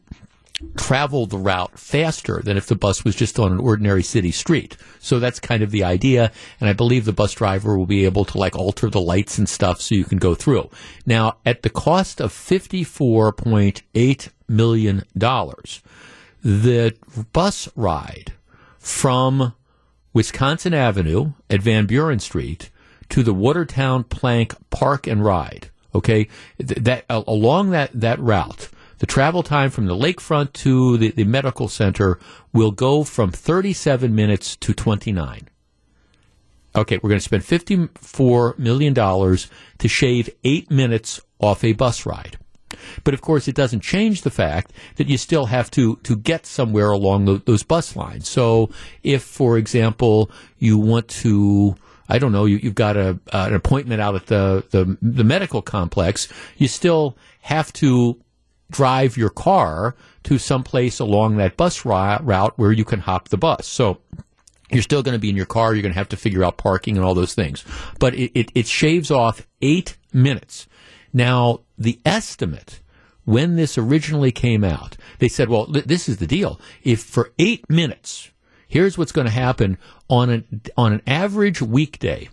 travel the route faster than if the bus was just on an ordinary city street. So that's kind of the idea. And I believe the bus driver will be able to like alter the lights and stuff so you can go through. Now, at the cost of $54.8 million, the bus ride from Wisconsin Avenue at Van Buren Street to the Watertown Plank Park and Ride. Okay, Th- that along that that route, the travel time from the lakefront to the, the medical center will go from 37 minutes to 29. Okay, we're going to spend $54 million to shave eight minutes off a bus ride. But of course, it doesn't change the fact that you still have to, to get somewhere along tho- those bus lines. So if, for example, you want to, I don't know, you, you've got a, uh, an appointment out at the, the, the medical complex, you still have to drive your car to some place along that bus route where you can hop the bus. So you're still going to be in your car. You're going to have to figure out parking and all those things. But it, it, it shaves off eight minutes. Now, the estimate when this originally came out, they said, well, th- this is the deal. If for eight minutes, here's what's going to happen on an, on an average weekday,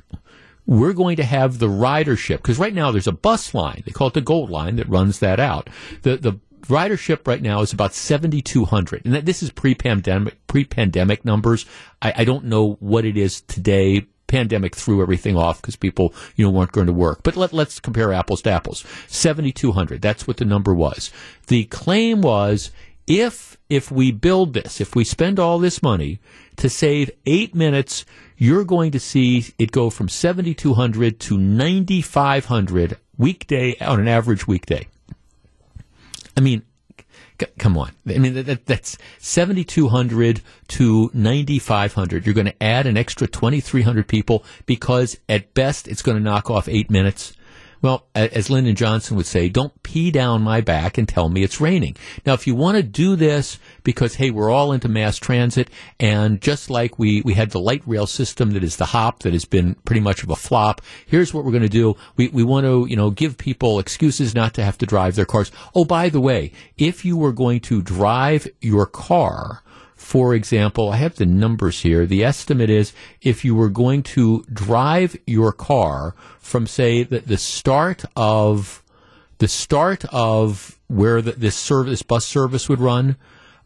we're going to have the ridership because right now there's a bus line. They call it the Gold Line that runs that out. The the ridership right now is about 7,200, and that, this is pre-pandemic pre-pandemic numbers. I, I don't know what it is today. Pandemic threw everything off because people you know weren't going to work. But let, let's compare apples to apples. 7,200. That's what the number was. The claim was if if we build this, if we spend all this money to save eight minutes, you're going to see it go from 7,200 to 9,500 weekday on an average weekday. I mean, come on. I mean, that, that, that's 7,200 to 9,500. You're going to add an extra 2,300 people because at best it's going to knock off eight minutes. Well, as Lyndon Johnson would say, don't pee down my back and tell me it's raining. Now, if you want to do this because, hey, we're all into mass transit, and just like we, we had the light rail system that is the hop that has been pretty much of a flop, here's what we're going to do. We, we want to, you know, give people excuses not to have to drive their cars. Oh, by the way, if you were going to drive your car, for example, I have the numbers here. The estimate is if you were going to drive your car from, say, the, the start of the start of where the, this service, bus service would run,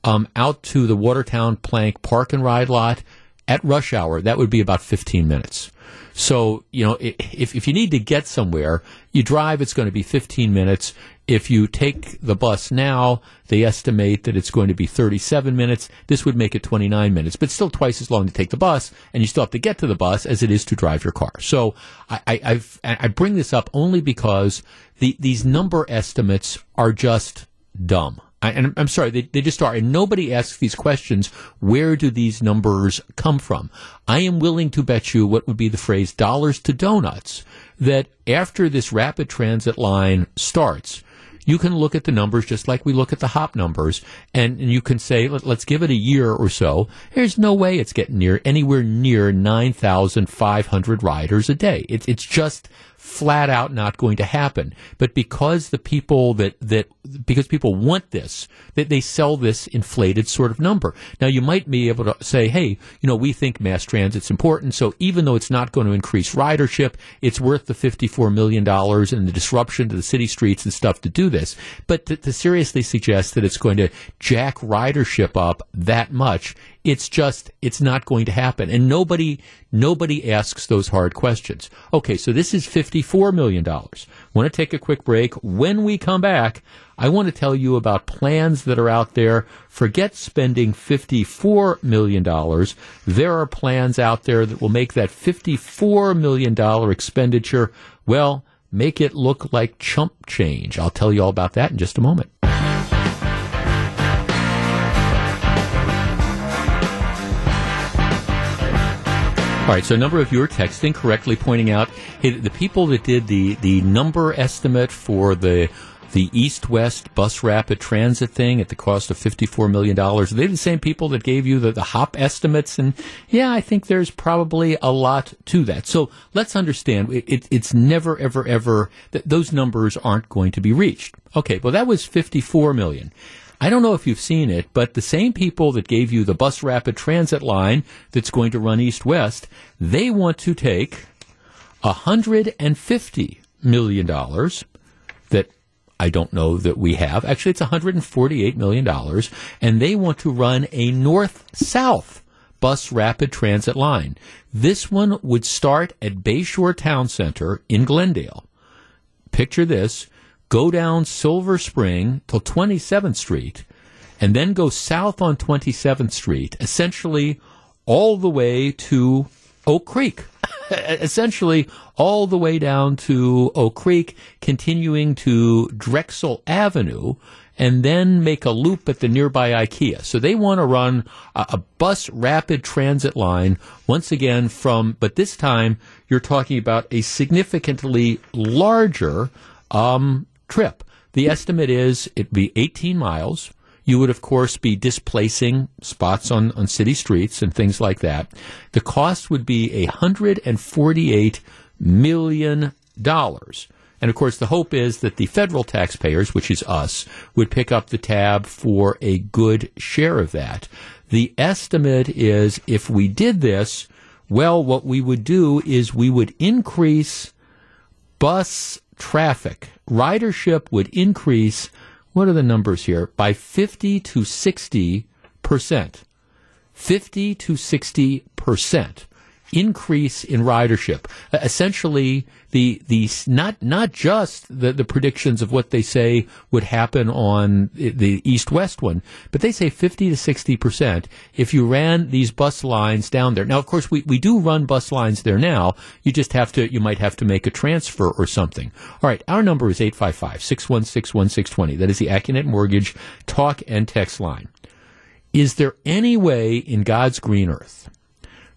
um, out to the Watertown Plank Park and Ride lot at rush hour, that would be about 15 minutes. So, you know, if, if you need to get somewhere, you drive, it's going to be 15 minutes. If you take the bus now, they estimate that it's going to be 37 minutes. This would make it 29 minutes, but still twice as long to take the bus, and you still have to get to the bus as it is to drive your car. So I, I, I bring this up only because the, these number estimates are just dumb. I, and I'm sorry, they, they just are. And nobody asks these questions. Where do these numbers come from? I am willing to bet you what would be the phrase dollars to donuts that after this rapid transit line starts, you can look at the numbers just like we look at the hop numbers, and, and you can say, Let, us give it a year or so. There's no way it's getting near anywhere near 9,500 riders a day. It, it's just flat out not going to happen. But because the people that, that because people want this, that they sell this inflated sort of number. Now you might be able to say, hey, you know, we think mass transit's important, so even though it's not going to increase ridership, it's worth the $54 million and the disruption to the city streets and stuff to do this. But to, to seriously suggest that it's going to jack ridership up that much it's just, it's not going to happen. And nobody, nobody asks those hard questions. Okay, so this is $54 million. Want to take a quick break. When we come back, I want to tell you about plans that are out there. Forget spending $54 million. There are plans out there that will make that $54 million expenditure, well, make it look like chump change. I'll tell you all about that in just a moment. All right, so a number of you are texting correctly pointing out hey, the people that did the, the number estimate for the the East West Bus Rapid Transit thing at the cost of $54 million. Are they the same people that gave you the, the HOP estimates? And yeah, I think there's probably a lot to that. So let's understand it, it, it's never, ever, ever that those numbers aren't going to be reached. Okay, well, that was 54 million. I don't know if you've seen it, but the same people that gave you the bus rapid transit line that's going to run east west, they want to take $150 million that I don't know that we have. Actually, it's $148 million, and they want to run a north south bus rapid transit line. This one would start at Bayshore Town Center in Glendale. Picture this go down Silver Spring till 27th Street, and then go south on 27th Street, essentially all the way to Oak Creek. *laughs* essentially all the way down to Oak Creek, continuing to Drexel Avenue, and then make a loop at the nearby IKEA. So they want to run a, a, bus rapid transit line once again from, but this time you're talking about a significantly larger um, trip. The estimate is it'd be 18 miles. You would, of course, be displacing spots on, on city streets and things like that. The cost would be $148 million. And of course, the hope is that the federal taxpayers, which is us, would pick up the tab for a good share of that. The estimate is if we did this, well, what we would do is we would increase bus traffic, ridership would increase, what are the numbers here? By 50 to 60 percent. 50 to 60 percent increase in ridership. Uh, essentially, the the not not just the, the predictions of what they say would happen on the east west one, but they say 50 to 60 percent if you ran these bus lines down there. Now, of course, we, we do run bus lines there now. You just have to you might have to make a transfer or something. All right, our number is 855 616 1620. That is the AccuNet Mortgage talk and text line. Is there any way in God's green earth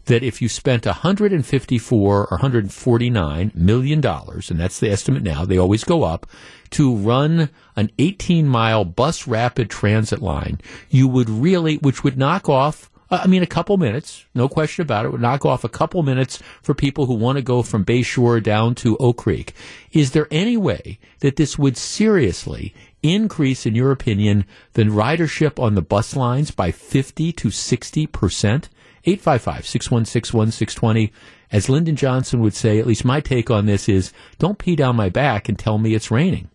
that if you spent 154 or 149 million dollars, and that's the estimate now, they always go up, to run an 18 mile bus rapid transit line, you would really, which would knock off uh, I mean, a couple minutes, no question about it, would knock off a couple minutes for people who want to go from Bayshore down to Oak Creek. Is there any way that this would seriously increase, in your opinion, the ridership on the bus lines by 50 to 60 percent? 855 616 1620. As Lyndon Johnson would say, at least my take on this is don't pee down my back and tell me it's raining.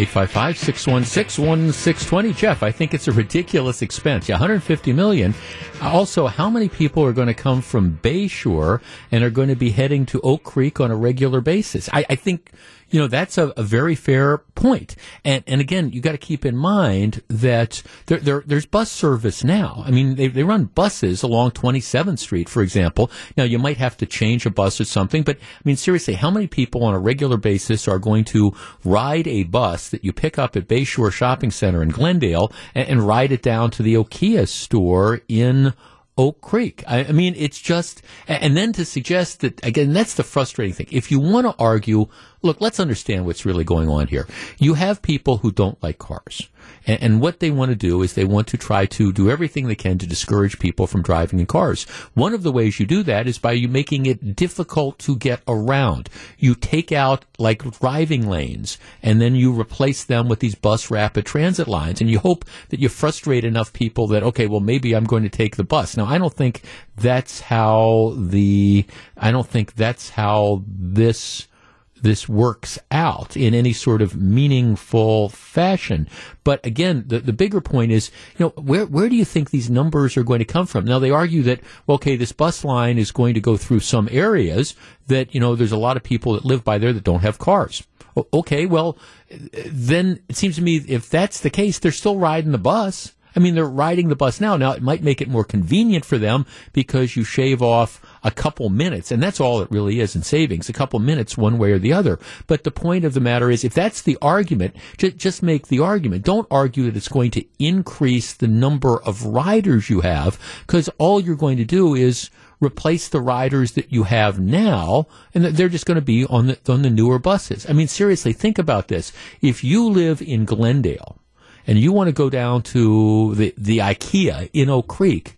855 616 1620. Jeff, I think it's a ridiculous expense. Yeah, 150 million. Also, how many people are going to come from Bayshore and are going to be heading to Oak Creek on a regular basis? I, I think you know that's a, a, very fair point. And and again, you got to keep in mind that there, there, there's bus service now. I mean, they they run buses along 27th Street, for example. Now you might have to change a bus or something, but I mean, seriously, how many people on a regular basis are going to ride a bus that you pick up at Bayshore Shopping Center in Glendale and, and ride it down to the IKEA store in Oak Creek. I, I, mean, it's just, and then to suggest that, again, that's the frustrating thing. If you want to argue, look, let's understand what's really going on here. You have people who don't like cars. And, and, what they want to do is they want to try to do everything they can to discourage people from driving in cars. One of the ways you do that is by you making it difficult to get around. You take out like driving lanes and then you replace them with these bus rapid transit lines and you hope that you frustrate enough people that, okay, well, maybe I'm going to take the bus. Now, I don't think that's how the, I don't think that's how this this works out in any sort of meaningful fashion. But again, the, the bigger point is, you know, where, where do you think these numbers are going to come from? Now, they argue that, well, okay, this bus line is going to go through some areas that, you know, there's a lot of people that live by there that don't have cars. Okay, well, then it seems to me if that's the case, they're still riding the bus. I mean, they're riding the bus now. Now, it might make it more convenient for them because you shave off a couple minutes, and that's all it really is in savings, a couple minutes one way or the other. But the point of the matter is, if that's the argument, ju- just make the argument. Don't argue that it's going to increase the number of riders you have, because all you're going to do is replace the riders that you have now, and they're just going to be on the, on the newer buses. I mean, seriously, think about this. If you live in Glendale, and you want to go down to the, the IKEA in Oak Creek,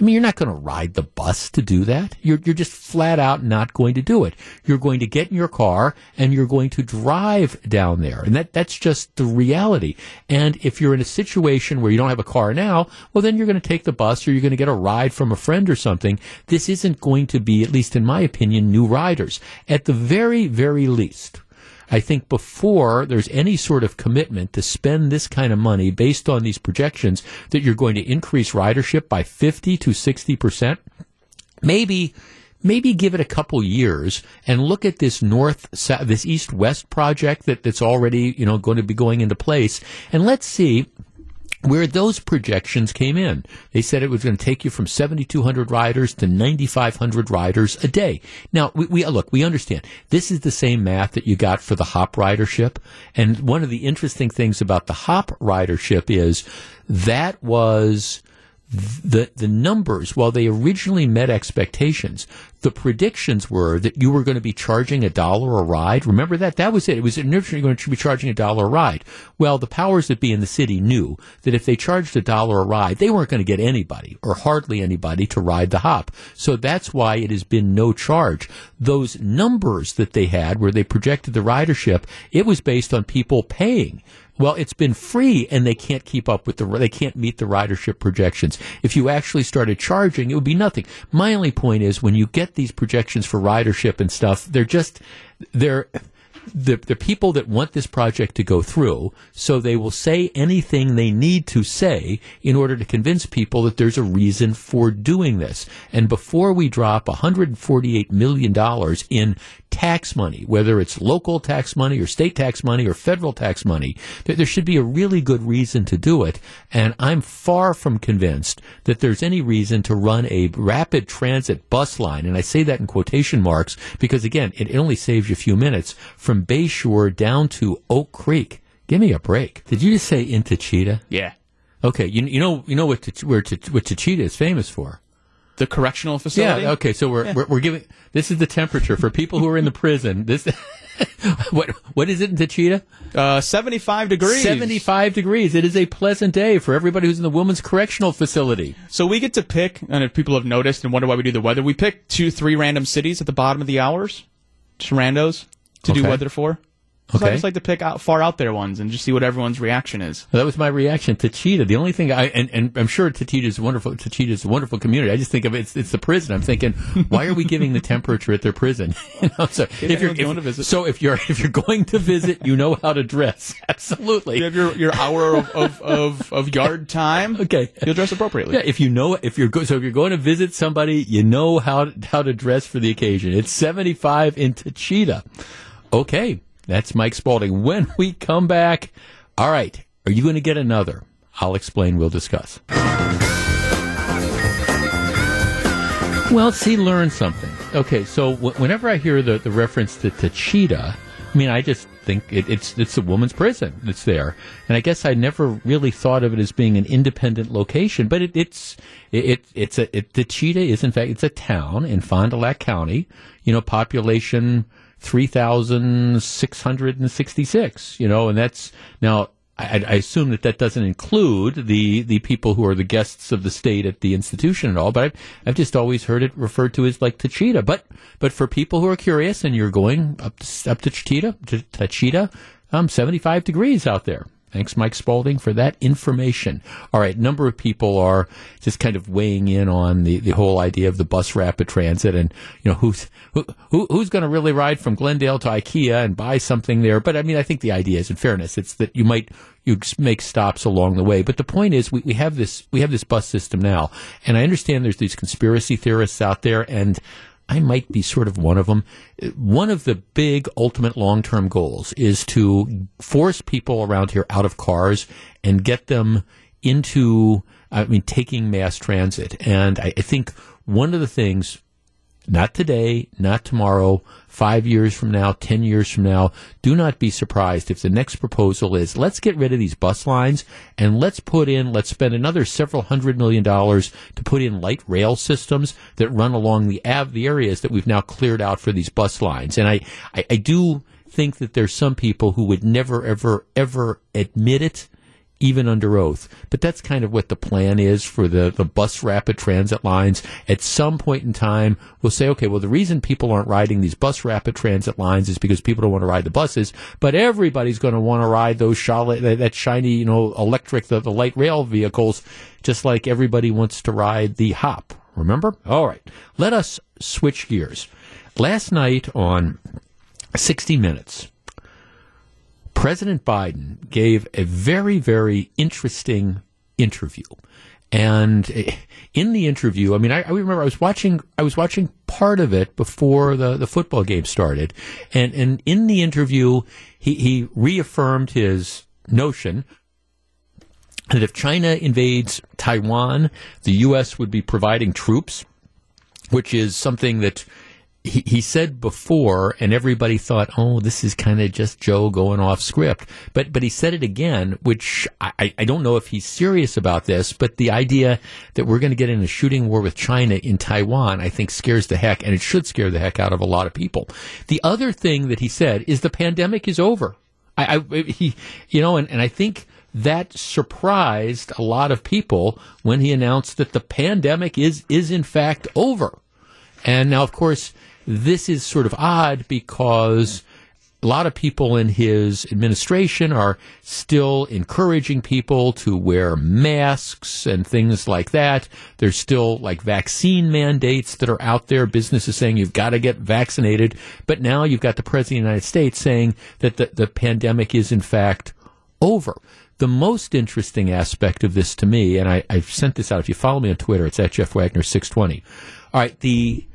I mean, you're not going to ride the bus to do that. You're, you're just flat out not going to do it. You're going to get in your car and you're going to drive down there. And that, that's just the reality. And if you're in a situation where you don't have a car now, well, then you're going to take the bus or you're going to get a ride from a friend or something. This isn't going to be, at least in my opinion, new riders. At the very, very least, I think before there's any sort of commitment to spend this kind of money based on these projections that you're going to increase ridership by 50 to 60 percent, maybe maybe give it a couple years and look at this north this east west project that, that's already you know going to be going into place. And let's see where those projections came in. They said it was going to take you from 7,200 riders to 9,500 riders a day. Now, we, we, look, we understand this is the same math that you got for the hop ridership. And one of the interesting things about the hop ridership is that was the the numbers, while they originally met expectations, the predictions were that you were going to be charging a dollar a ride. Remember that? That was it. It was initially going to be charging a dollar a ride. Well, the powers that be in the city knew that if they charged a dollar a ride, they weren't going to get anybody or hardly anybody to ride the hop. So that's why it has been no charge. Those numbers that they had where they projected the ridership, it was based on people paying. Well, it's been free and they can't keep up with the, they can't meet the ridership projections. If you actually started charging, it would be nothing. My only point is when you get these projections for ridership and stuff, they're just, they're, the, the people that want this project to go through, so they will say anything they need to say in order to convince people that there's a reason for doing this. And before we drop $148 million in tax money, whether it's local tax money or state tax money or federal tax money, there, there should be a really good reason to do it. And I'm far from convinced that there's any reason to run a rapid transit bus line. And I say that in quotation marks because again, it only saves you a few minutes from Bayshore down to Oak Creek. Give me a break. Did you just say into Cheetah? Yeah. Okay, you, you know you know what where what Taycheedah is famous for the correctional facility. Yeah. Okay. So we're, yeah. we're, we're giving this is the temperature for people who are in the prison. This *laughs* what what is it in Taycheedah? Uh, seventy five degrees. Seventy five degrees. It is a pleasant day for everybody who's in the women's correctional facility. So we get to pick, and if people have noticed and wonder why we do the weather, we pick two, three random cities at the bottom of the hours, just randos to okay. do weather for. So I just like to pick out far out there ones and just see what everyone's reaction is. That was my reaction to Cheetah. The only thing I and, and I'm sure Taycheedah's wonderful. Taycheedah's a wonderful community. I just think of it, it's, it's the prison. I'm thinking, why are we giving the temperature at their prison? *laughs* you know, so if you're going to visit. so if you're if you're going to visit, you know how to dress. *laughs* Absolutely. You have your, your hour of, of, of, of yard time. Okay. You'll dress appropriately. Yeah, if you know if you're go, so if you're going to visit somebody, you know how how to dress for the occasion. It's 75 in Cheetah. Okay, that's Mike Spalding. When we come back, all right, are you going to get another? I'll explain. We'll discuss. Well, see, learn something. Okay, so w- whenever I hear the, the reference to, to cheetah, I mean, I just think it, it's it's a woman's prison that's there, and I guess I never really thought of it as being an independent location. But it, it's it, it it's a it, Taycheedah is in fact it's a town in Fond du Lac County. You know, population three thousand six hundred and sixty six. You know, and that's now I, assume that that doesn't include the, the people who are the guests of the state at the institution and all, but I've, I've just always heard it referred to as like Taycheedah. But but for people who are curious and you're going up to, up to Taycheedah, to um, 75 degrees out there. Thanks, Mike Spalding, for that information. All right, a number of people are just kind of weighing in on the, the whole idea of the bus rapid transit, and you know who's who, who who's going to really ride from Glendale to IKEA and buy something there. But I mean, I think the idea is, in fairness, it's that you might you make stops along the way. But the point is, we, we have this we have this bus system now, and I understand there's these conspiracy theorists out there, and I might be sort of one of them. One of the big ultimate long term goals is to force people around here out of cars and get them into, I mean, taking mass transit. And I, I think one of the things not today, not tomorrow, five years from now, ten years from now. Do not be surprised if the next proposal is let's get rid of these bus lines and let's put in, let's spend another several hundred million dollars to put in light rail systems that run along the av- the areas that we've now cleared out for these bus lines. And I, I, I do think that there's some people who would never, ever, ever admit it even under oath. But that's kind of what the plan is for the, the bus rapid transit lines. At some point in time, we'll say, okay, well, the reason people aren't riding these bus rapid transit lines is because people don't want to ride the buses, but everybody's going to want to ride those that that shiny, you know, electric, the, the light rail vehicles, just like everybody wants to ride the hop. Remember? All right. Let us switch gears. Last night on 60 Minutes, President Biden gave a very, very interesting interview. And eh, in the interview, I mean, I, I remember I was watching, I was watching part of it before the, the football game started. And, and in the interview, he, he reaffirmed his notion that if China invades Taiwan, the U.S. would be providing troops, which is something that he, said before, and everybody thought, "Oh, this is kind of just Joe going off script." But but he said it again, which I, I don't know if he's serious about this. But the idea that we're going to get in a shooting war with China in Taiwan, I think, scares the heck, and it should scare the heck out of a lot of people. The other thing that he said is the pandemic is over. I, I he you know, and, and I think that surprised a lot of people when he announced that the pandemic is is in fact over. And now, of course, this is sort of odd because a lot of people in his administration are still encouraging people to wear masks and things like that. There's still like vaccine mandates that are out there. Business is saying you've got to get vaccinated. But now you've got the President of the United States saying that the, the pandemic is in fact over. The most interesting aspect of this to me, and I, I've sent this out. If you follow me on Twitter, it's at Jeff Wagner six twenty. All right, the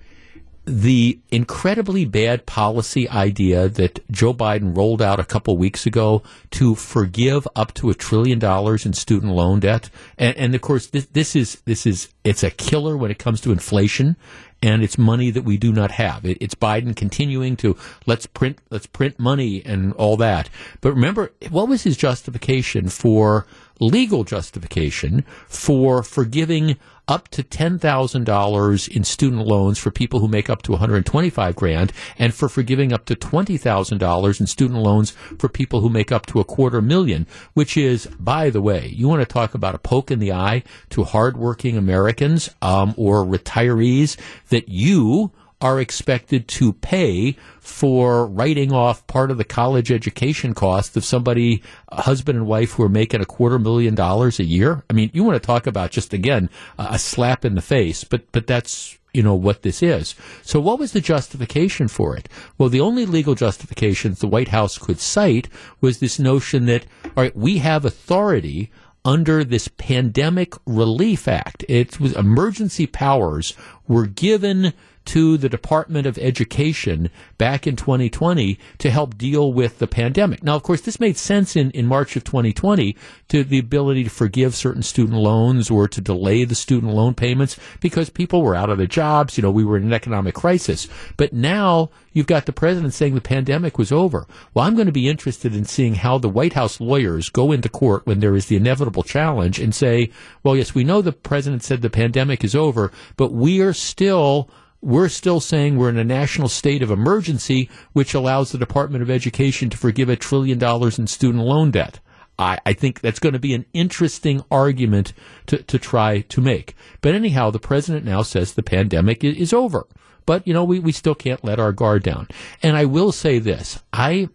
the incredibly bad policy idea that Joe Biden rolled out a couple weeks ago to forgive up to a trillion dollars in student loan debt, and, and of course this, this is this is it's a killer when it comes to inflation, and it's money that we do not have. It, it's Biden continuing to let's print let's print money and all that. But remember, what was his justification for legal justification for forgiving up to $10,000 in student loans for people who make up to 125 grand and for forgiving up to $20,000 in student loans for people who make up to a quarter million, which is, by the way, you want to talk about a poke in the eye to hardworking Americans um, or retirees that you are expected to pay for writing off part of the college education cost of somebody, a husband and wife who are making a quarter million dollars a year. I mean, you want to talk about just again a slap in the face, but but that's you know what this is. So what was the justification for it? Well, the only legal justification the White House could cite was this notion that all right, we have authority under this Pandemic Relief Act. It was emergency powers were given to the Department of Education back in 2020 to help deal with the pandemic. Now, of course, this made sense in, in March of 2020 to the ability to forgive certain student loans or to delay the student loan payments because people were out of their jobs. You know, we were in an economic crisis. But now you've got the president saying the pandemic was over. Well, I'm going to be interested in seeing how the White House lawyers go into court when there is the inevitable challenge and say, well, yes, we know the president said the pandemic is over, but we are still we're still saying we're in a national state of emergency, which allows the Department of Education to forgive a trillion dollars in student loan debt. I, I think that's going to be an interesting argument to, to try to make. But anyhow, the president now says the pandemic is, is over. But, you know, we, we still can't let our guard down. And I will say this. I,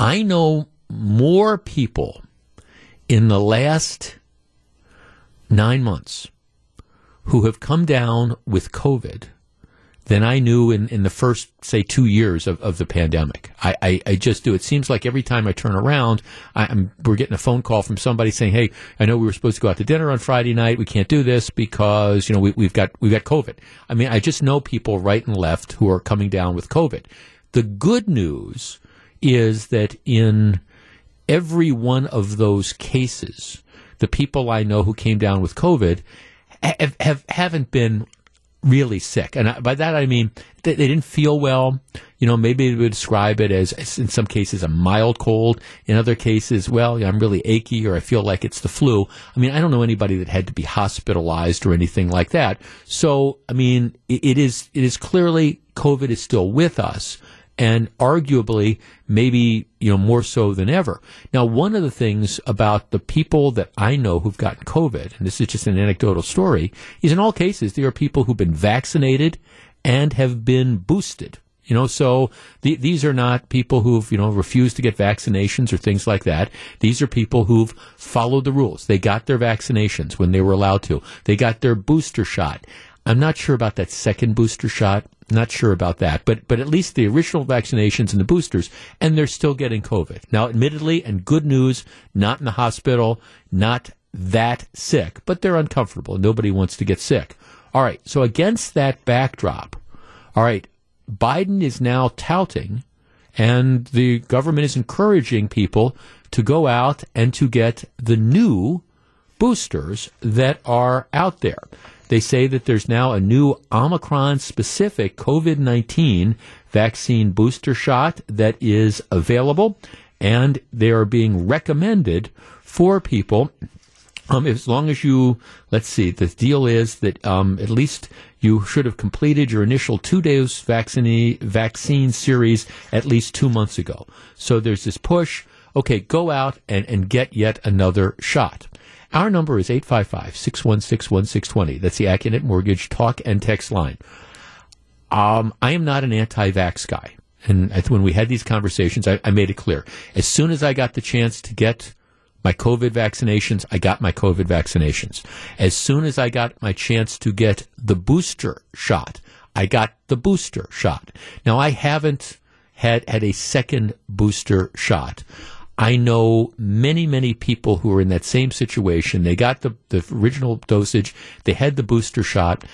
I know more people in the last nine months who have come down with COVID than I knew in, in the first, say, two years of, of the pandemic. I, I, I just do. It seems like every time I turn around, I, am we're getting a phone call from somebody saying, "Hey, I know we were supposed to go out to dinner on Friday night. We can't do this because you know we, we've got we've got COVID." I mean, I just know people right and left who are coming down with COVID. The good news is that in every one of those cases, the people I know who came down with COVID have, have haven't been really sick, and by that I mean they, they, didn't feel well. You know, maybe they would describe it as, in some cases, a mild cold. In other cases, well, I'm really achy or I feel like it's the flu. I mean, I don't know anybody that had to be hospitalized or anything like that. So, I mean, it, it is it is clearly COVID is still with us and arguably maybe you know more so than ever. Now, one of the things about the people that I know who've gotten COVID, and this is just an anecdotal story, is in all cases there are people who've been vaccinated and have been boosted. You know, so the, these are not people who've, you know, refused to get vaccinations or things like that. These are people who've followed the rules. They got their vaccinations when they were allowed to. They got their booster shot. I'm not sure about that second booster shot. Not sure about that, but but at least the original vaccinations and the boosters, and they're still getting COVID now. Admittedly, and good news, not in the hospital, not that sick, but they're uncomfortable. Nobody wants to get sick. All right, so against that backdrop, all right, Biden is now touting, and the government is encouraging people to go out and to get the new boosters that are out there. They say that there's now a new Omicron specific COVID 19 vaccine booster shot that is available, and they are being recommended for people. Um, as long as you, let's see, the deal is that um, at least you should have completed your initial two dose vaccine, vaccine series at least two months ago. So there's this push. Okay, go out and, and get yet another shot. Our number is 855 616 1620. That's the Accunet Mortgage talk and text line. Um, I am not an anti vax guy. And when we had these conversations, I, I made it clear. As soon as I got the chance to get my COVID vaccinations, I got my COVID vaccinations. As soon as I got my chance to get the booster shot, I got the booster shot. Now I haven't had had a second booster shot. I know many, many people who are in that same situation. They got the, the original dosage, they had the booster shot.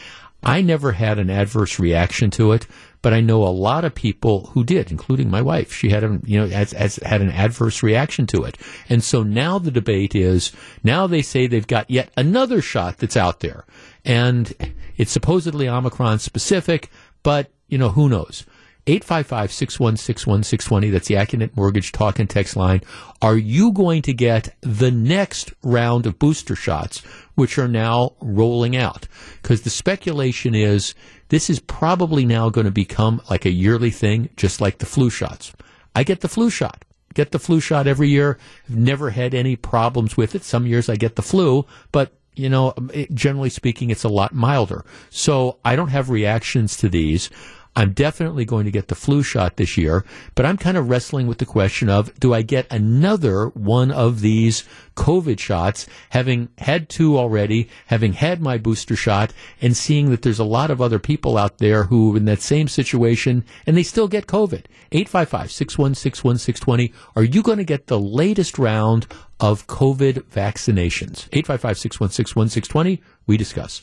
I never had an adverse reaction to it, but I know a lot of people who did, including my wife. She had a, you know, has, has had an adverse reaction to it. And so now the debate is, now they say they've got yet another shot that's out there. And it's supposedly Omicron specific, but, you know, who knows? 855 616 1620. That's the Accunet Mortgage talk and text line. Are you going to get the next round of booster shots, which are now rolling out? Because the speculation is this is probably now going to become like a yearly thing, just like the flu shots. I get the flu shot. Get the flu shot every year. I've never had any problems with it. Some years I get the flu, but you know, generally speaking, it's a lot milder. So I don't have reactions to these. I'm definitely going to get the flu shot this year, but I'm kind of wrestling with the question of do I get another one of these COVID shots, having had two already, having had my booster shot, and seeing that there's a lot of other people out there who are in that same situation and they still get COVID. 855 616 1620. Are you going to get the latest round of COVID vaccinations? 855 616 1620. We discuss.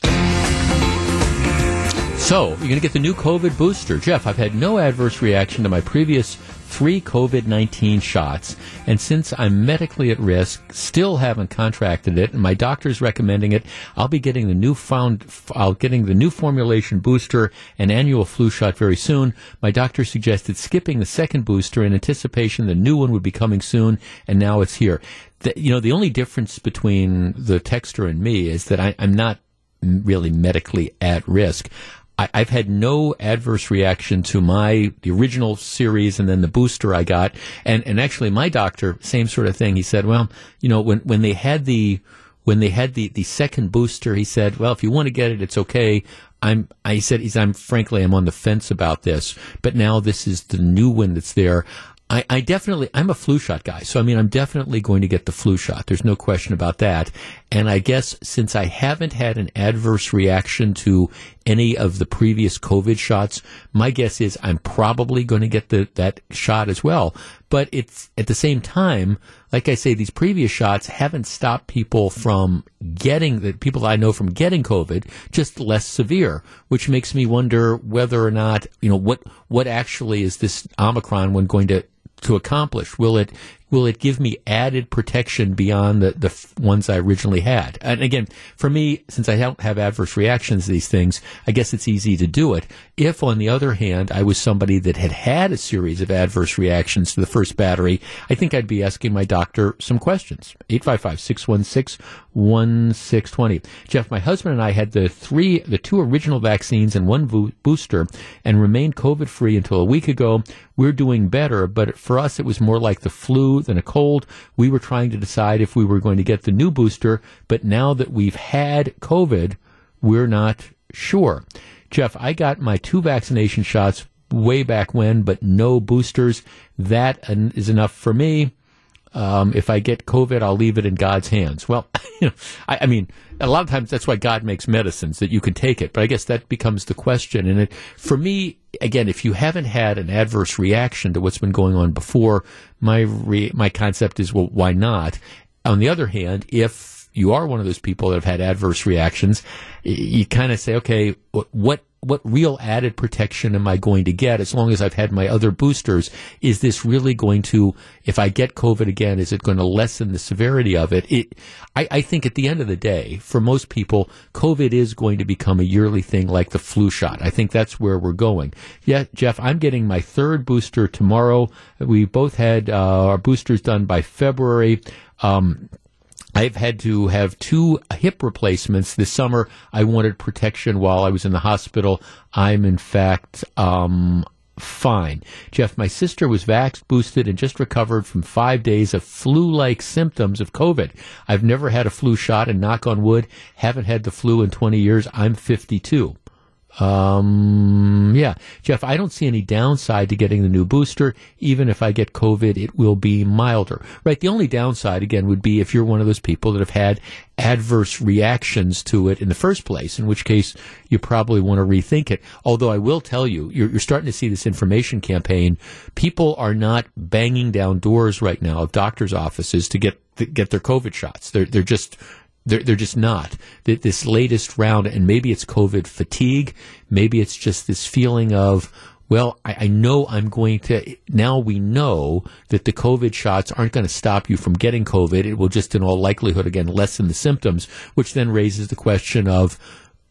So, you're going to get the new COVID booster. Jeff, I've had no adverse reaction to my previous three COVID 19 shots, and since I'm medically at risk, still haven't contracted it, and my doctor's recommending it, I'll be getting the new found, I'll getting the new formulation booster and annual flu shot very soon. My doctor suggested skipping the second booster in anticipation the new one would be coming soon, and now it's here. The, you know, the only difference between the texter and me is that I, I'm not really medically at risk. I, have had no adverse reaction to my the original series and then the booster I got. And and actually my doctor, same sort of thing. He said, Well, you know, when when they had the when they had the, the second booster, he said, Well, if you want to get it, it's okay. I'm I said he's I'm frankly I'm on the fence about this, but now this is the new one that's there. I, I, definitely, I'm a flu shot guy. So, I mean, I'm definitely going to get the flu shot. There's no question about that. And I guess since I haven't had an adverse reaction to any of the previous COVID shots, my guess is I'm probably going to get the, that shot as well. But it's at the same time, like I say, these previous shots haven't stopped people from getting the people I know from getting COVID, just less severe, which makes me wonder whether or not, you know, what, what actually is this Omicron one going to to accomplish? Will it will it give me added protection beyond the, the f- ones I originally had? And again, for me, since I don't have adverse reactions to these things, I guess it's easy to do it. If, on the other hand, I was somebody that had had a series of adverse reactions to the first battery, I think I'd be asking my doctor some questions. 855 616 1620. Jeff, my husband and I had the three, the two original vaccines and one vo- booster and remained COVID free until a week ago. We're doing better, but for us, it was more like the flu than a cold. We were trying to decide if we were going to get the new booster, but now that we've had COVID, we're not sure. Jeff, I got my two vaccination shots way back when, but no boosters. That is enough for me. Um, if I get COVID, I'll leave it in God's hands. Well, *laughs* you know, I, I, mean, a lot of times that's why God makes medicines that you can take it. But I guess that becomes the question. And it, for me, again, if you haven't had an adverse reaction to what's been going on before, my re, my concept is, well, why not? On the other hand, if you are one of those people that have had adverse reactions, you kind of say, okay, what what real added protection am I going to get as long as I've had my other boosters? Is this really going to, if I get COVID again, is it going to lessen the severity of it? it I, I think at the end of the day, for most people, COVID is going to become a yearly thing like the flu shot. I think that's where we're going. Yeah, Jeff, I'm getting my third booster tomorrow. We both had uh, our boosters done by February. Um, I've had to have two hip replacements this summer. I wanted protection while I was in the hospital. I'm in fact um, fine. Jeff, my sister was vax boosted and just recovered from five days of flu-like symptoms of COVID. I've never had a flu shot, and knock on wood, haven't had the flu in 20 years. I'm 52. Um, yeah, Jeff, I don't see any downside to getting the new booster. Even if I get COVID, it will be milder. Right. The only downside, again, would be if you're one of those people that have had adverse reactions to it in the first place, in which case you probably want to rethink it. Although I will tell you, you're, you're starting to see this information campaign. People are not banging down doors right now of doctors' offices to get get their COVID shots. They're they're just they're, they're just not. This latest round, and maybe it's COVID fatigue, maybe it's just this feeling of, well, I, I, know I'm going to, now we know that the COVID shots aren't going to stop you from getting COVID. It will just, in all likelihood, again, lessen the symptoms, which then raises the question of,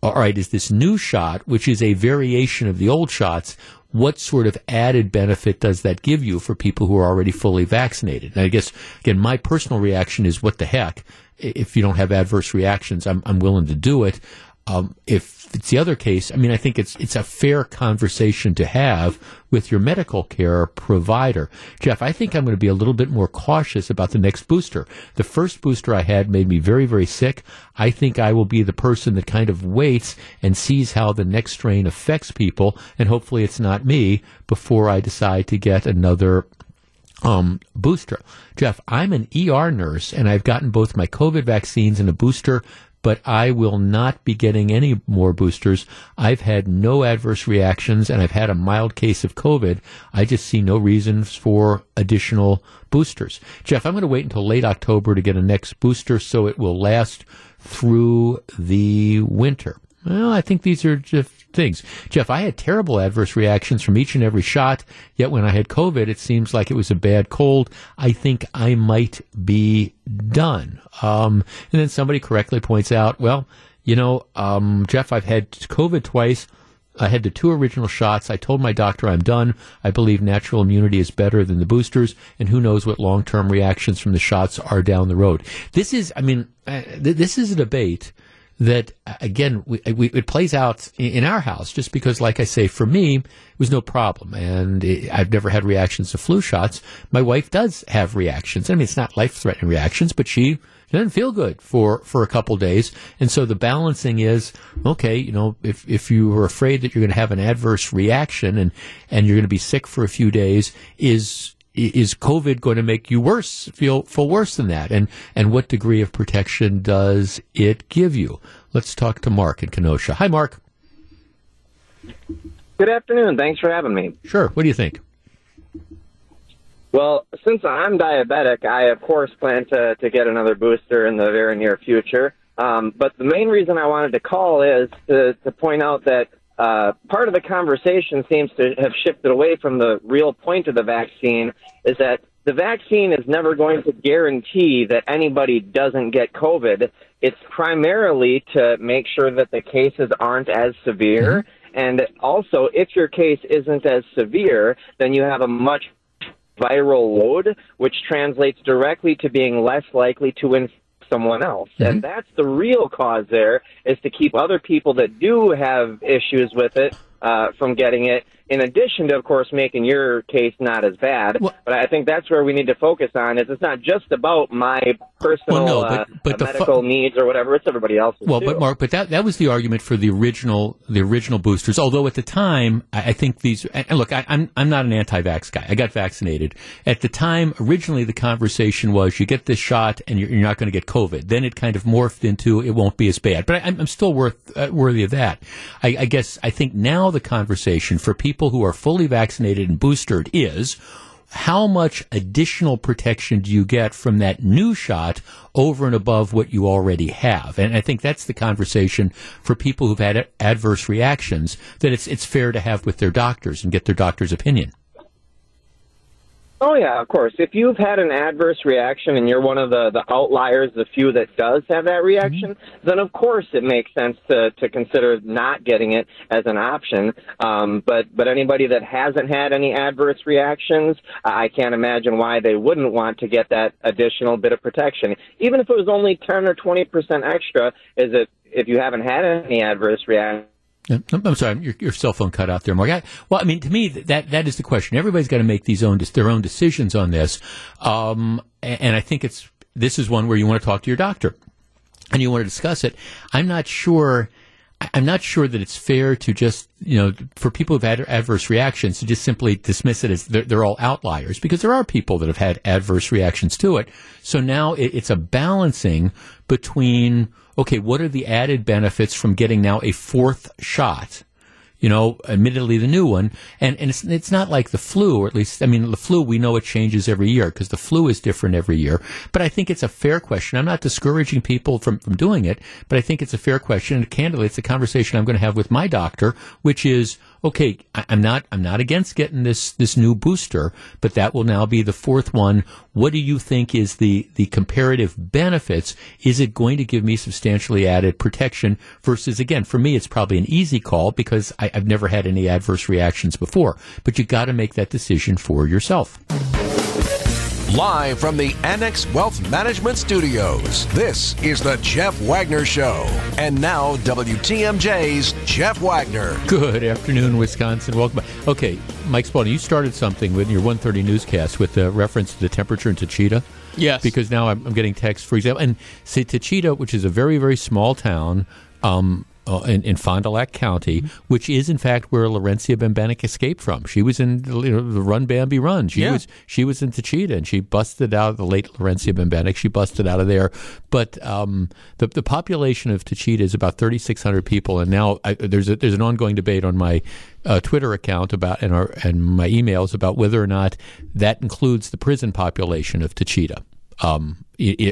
all right, is this new shot, which is a variation of the old shots, what sort of added benefit does that give you for people who are already fully vaccinated? And I guess, again, my personal reaction is what the heck? If you don't have adverse reactions, I'm, I'm willing to do it. Um, if it's the other case, I mean, I think it's it's a fair conversation to have with your medical care provider. Jeff, I think I'm going to be a little bit more cautious about the next booster. The first booster I had made me very, very sick. I think I will be the person that kind of waits and sees how the next strain affects people, and hopefully it's not me before I decide to get another um, booster. Jeff, I'm an ER nurse and I've gotten both my COVID vaccines and a booster but I will not be getting any more boosters. I've had no adverse reactions and I've had a mild case of COVID. I just see no reasons for additional boosters. Jeff, I'm going to wait until late October to get a next booster so it will last through the winter. Well, I think these are just things. Jeff, I had terrible adverse reactions from each and every shot, yet when I had COVID, it seems like it was a bad cold. I think I might be done. Um, and then somebody correctly points out, well, you know, um, Jeff, I've had COVID twice. I had the two original shots. I told my doctor I'm done. I believe natural immunity is better than the boosters, and who knows what long term reactions from the shots are down the road. This is, I mean, uh, th- this is a debate that again we, we, it plays out in our house just because like i say for me it was no problem. And it, i've never had reactions to flu shots. My wife does have reactions. I mean it's not life threatening reactions but she doesn't feel good for for a couple days. And so the balancing is okay you know if if you are afraid that you're going to have an adverse reaction and and you're going to be sick for a few days is is COVID going to make you worse, feel feel worse than that? And and what degree of protection does it give you? Let's talk to Mark in Kenosha. Hi, Mark. Good afternoon. Thanks for having me. Sure. What do you think? Well, since I'm diabetic, I of course plan to to get another booster in the very near future. Um, but the main reason I wanted to call is to, to point out that uh, part of the conversation seems to have shifted away from the real point of the vaccine is that the vaccine is never going to guarantee that anybody doesn't get COVID. It's primarily to make sure that the cases aren't as severe. Mm-hmm. And also, if your case isn't as severe, then you have a much viral load, which translates directly to being less likely to infect someone else. Mm-hmm. And that's the real cause there is to keep other people that do have issues with it uh, from getting it in addition to, of course, making your case not as bad. Well, but I think that's where we need to focus on. Is it's not just about my personal well, no, but, uh, but uh, medical fu- needs or whatever. It's everybody else's. Well, too. but Mark, but that that was the argument for the original the original boosters. Although at the time, I, I think these. And look, I, I'm I'm not an anti-vax guy. I got vaccinated at the time. Originally, the conversation was you get this shot and you're, you're not going to get COVID. Then it kind of morphed into it won't be as bad. But I, am still worth uh, worthy of that. I, I guess I think now the conversation for people people who are fully vaccinated and boosted is how much additional protection do you get from that new shot over and above what you already have? And I think that's the conversation for people who've had adverse reactions that it's it's fair to have with their doctors and get their doctor's opinion. Oh yeah, of course. If you've had an adverse reaction and you're one of the, the outliers, the few that does have that reaction, mm-hmm. then of course it makes sense to, to consider not getting it as an option. Um, but but anybody that hasn't had any adverse reactions, I can't imagine why they wouldn't want to get that additional bit of protection, even if it was only ten or twenty percent extra. Is it if you haven't had any adverse reactions? I'm sorry, your, your, cell phone cut out there, Mark. I, well, I mean, to me, that that is the question. Everybody's got to make these own their own decisions on this, um, and, I think it's this is one where you want to talk to your doctor and you want to discuss it. I'm not sure. I'm not sure that it's fair to just, you know, for people who've had adverse reactions to just simply dismiss it as they're, they're all outliers because there are people that have had adverse reactions to it. So now it, it's a balancing between okay, what are the added benefits from getting now a fourth shot? You know, admittedly the new one, and and it's it's not like the flu, or at least I mean the flu. We know it changes every year because the flu is different every year. But I think it's a fair question. I'm not discouraging people from from doing it, but I think it's a fair question. And candidly, it's a conversation I'm going to have with my doctor, which is okay, I'm not I'm not against getting this this new booster, but that will now be the fourth one. What do you think is the the comparative benefits? Is it going to give me substantially added protection versus again for me it's probably an easy call because I, I've never had any adverse reactions before. But you got to make that decision for yourself. Live from the Annex Wealth Management Studios, this is the Jeff Wagner Show. And now, WTMJ's Jeff Wagner. Good afternoon, Wisconsin. Welcome. back. Okay, Mike Spalding, you started something with your 1:30 newscast with a reference to the temperature in Taycheedah. Yes. Because now I'm, I'm getting texts, for example, and say Taycheedah, which is a very very small town. Um, uh, in, in Fond du Lac County, Mm-hmm. which is in fact where Lawrencia Bembenek escaped from. She was in you know, the Run Bambi Run. She Yeah. was she was in Taycheedah, and she busted out of the late Lawrencia Bembenek. She busted out of there. But um, the the population of Taycheedah is about 3,600 people, and now I, there's a, there's an ongoing debate on my uh, Twitter account about and our and my emails about whether or not that includes the prison population of Taycheedah. Um,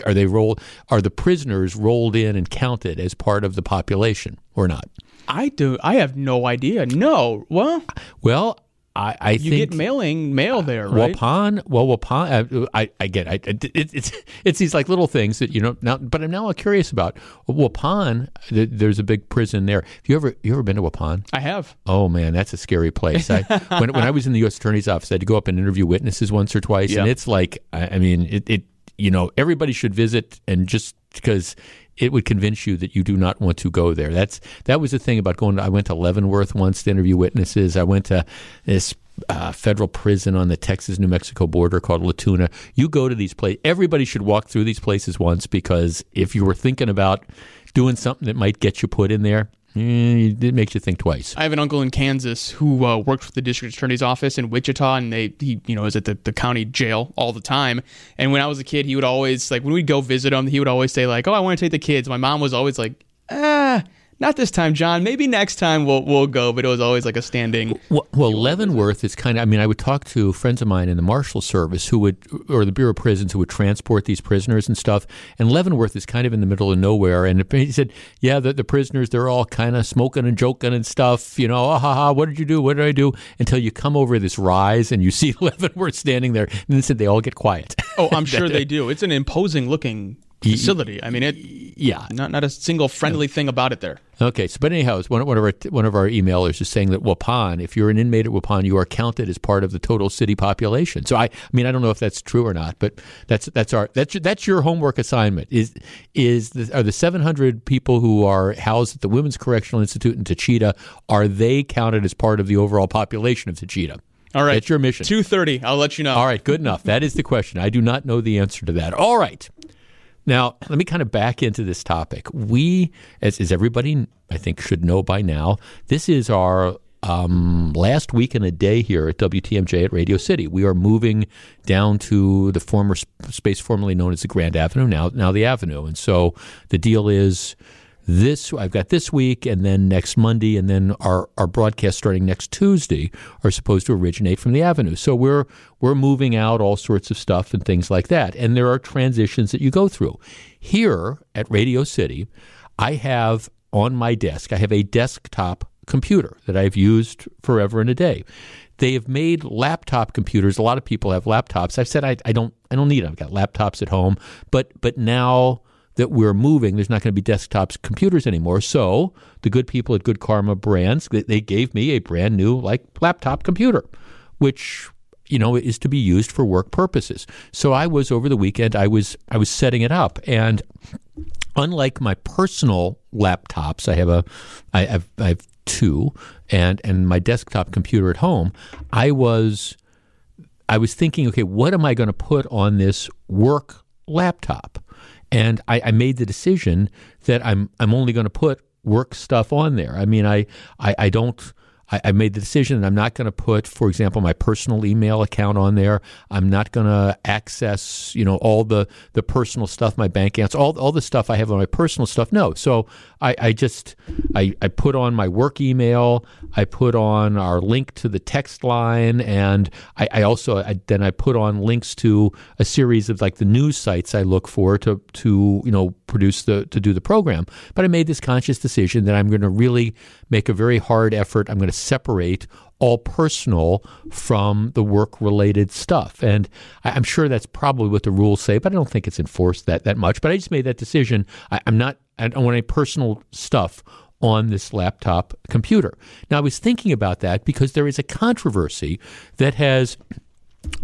are they rolled? Are the prisoners rolled in and counted as part of the population or not? I do. I have no idea. No. Well, Well, I, I you think get mailing mail there, right? Waupun, well, Waupun, uh, I, I get, I, it, it's, it's these like little things that you know. Now, but I'm now curious about Waupun. th- There's a big prison there. Have you ever, you ever been to Waupun? I have. Oh man, that's a scary place. I, when when I was in the U.S. Attorney's office, I had to go up and interview witnesses once or twice, and it's like, I, I mean, it, it, you know, everybody should visit, and just because it would convince you that you do not want to go there. That's that was the thing about going. To, I went to Leavenworth once to interview witnesses. I went to this. Uh, federal prison on the Texas New Mexico border called La Tuna. You go to these places. Everybody should walk through these places once because if you were thinking about doing something that might get you put in there, eh, it makes you think twice. I have an uncle in Kansas who uh, worked for the district attorney's office in Wichita, and they he you know is at the, the county jail all the time. And when I was a kid, he would always like when we'd go visit him, he would always say like, "Oh, I want to take the kids." My mom was always like, "Ah." Not this time, John. Maybe next time we'll we'll go, but it was always like a standing. Well, well Leavenworth is kind of. I mean, I would talk to friends of mine in the Marshal Service who would, or the Bureau of Prisons, who would transport these prisoners and stuff. And Leavenworth is kind of in the middle of nowhere. And *laughs* he said, "Yeah, the, the prisoners they're all kind of smoking and joking and stuff. You know, ah, ha, ha, what did you do? What did I do?" Until you come over this rise and you see *laughs* Leavenworth standing there, and then said they all get quiet. Oh, I'm *laughs* sure they do. It's an imposing looking facility. I mean, it. Yeah. Not not a single friendly thing about it there. Okay, so but anyhow, one, one of our one of our emailers is saying that Waupun, if you're an inmate at Waupun, you are counted as part of the total city population. So I, I mean, I don't know if that's true or not, but that's that's our that's your, that's your homework assignment. Is is the, are the 700 people who are housed at the Women's Correctional Institute in Taycheedah are they counted as part of the overall population of Taycheedah? All right, that's your mission. Two thirty. I'll let you know. All right, good enough. That is the question. I do not know the answer to that. All right. Now, let me kind of back into this topic. We, as, as everybody I think should know by now, this is our um, last week and a day here at WTMJ at Radio City. We are moving down to the former sp- space formerly known as the Grand Avenue, now now the Avenue. And so the deal is this I've got this week and then next Monday and then our, our broadcast starting next Tuesday are supposed to originate from the avenue. So we're we're moving out all sorts of stuff and things like that. And there are transitions that you go through. Here at Radio City, I have on my desk, I have a desktop computer that I've used forever and a day. They have made laptop computers. A lot of people have laptops. I've said I, I don't I don't need them. I've got laptops at home, but but now that we're moving, there's not going to be desktops computers anymore. So the good people at Good Karma Brands, they, gave me a brand new like laptop computer, which you know is to be used for work purposes. So I was over the weekend. I was I was setting it up, and unlike my personal laptops, I have a I have I have two, and and my desktop computer at home. I was I was thinking, okay, what am I going to put on this work laptop? And I, I made the decision that I'm I'm only going to put work stuff on there. I mean, I I, I don't. I, I made the decision that I'm not going to put, for example, my personal email account on there. I'm not going to access, you know, all the, the personal stuff, my bank accounts, all all the stuff I have on my personal stuff. No, so I, I just I, I put on my work email. I put on our link to the text line, and I, I also I, then I put on links to a series of like the news sites I look for to to you know produce the to do the program. But I made this conscious decision that I'm going to really make a very hard effort. I'm going to separate all personal from the work related stuff. And I, I'm sure that's probably what the rules say, but I don't think it's enforced that, that much. But I just made that decision. I, I'm not, I don't want any personal stuff on this laptop computer. Now, I was thinking about that because there is a controversy that has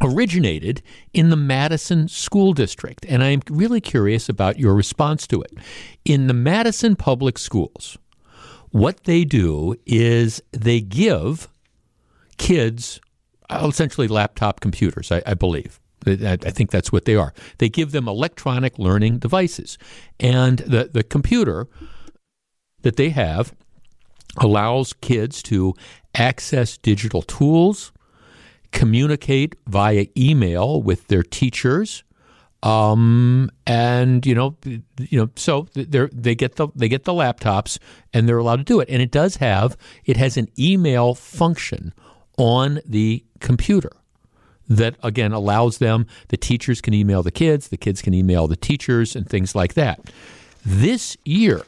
originated in the Madison School District. And I'm really curious about your response to it. In the Madison Public Schools, what they do is they give kids uh, essentially laptop computers, I, I believe. I think that's what they are. They give them electronic learning devices. And the, the computer that they have allows kids to access digital tools, communicate via email with their teachers, um, and you know, you know, so they they get the they get the laptops and they're allowed to do it. And it does have it has an email function on the computer that again allows them the teachers can email the kids, the kids can email the teachers, and things like that. This year,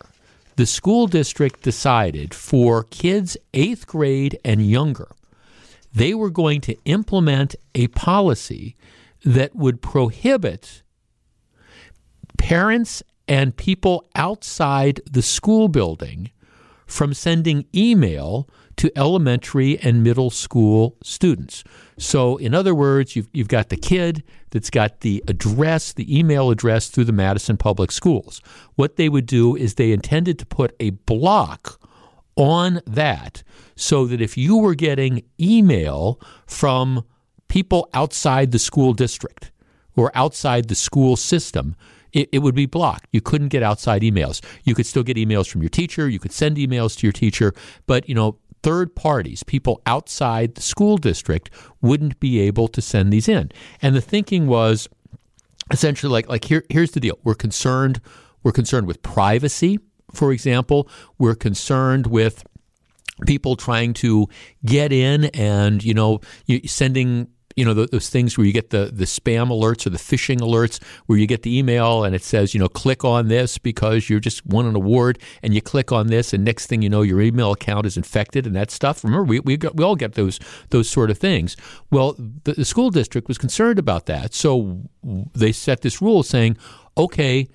the school district decided for kids eighth grade and younger they were going to implement a policy that would prohibit parents and people outside the school building from sending email to elementary and middle school students. So, in other words, you've, you've got the kid that's got the address, the email address through the Madison Public Schools. What they would do is they intended to put a block on that so that if you were getting email from people outside the school district or outside the school system, it, it, would be blocked. You couldn't get outside emails. You could still get emails from your teacher. You could send emails to your teacher, but you know, third parties, people outside the school district, wouldn't be able to send these in. And the thinking was essentially like, like here, here's the deal: we're concerned, we're concerned with privacy for example, we're concerned with people trying to get in and you know sending you know those things where you get the the spam alerts or the phishing alerts where you get the email and it says you know click on this because you just won an award and you click on this and next thing you know your email account is infected and that stuff. Remember we we, got, we all get those those sort of things. Well the, the school district was concerned about that. So they set this rule saying okay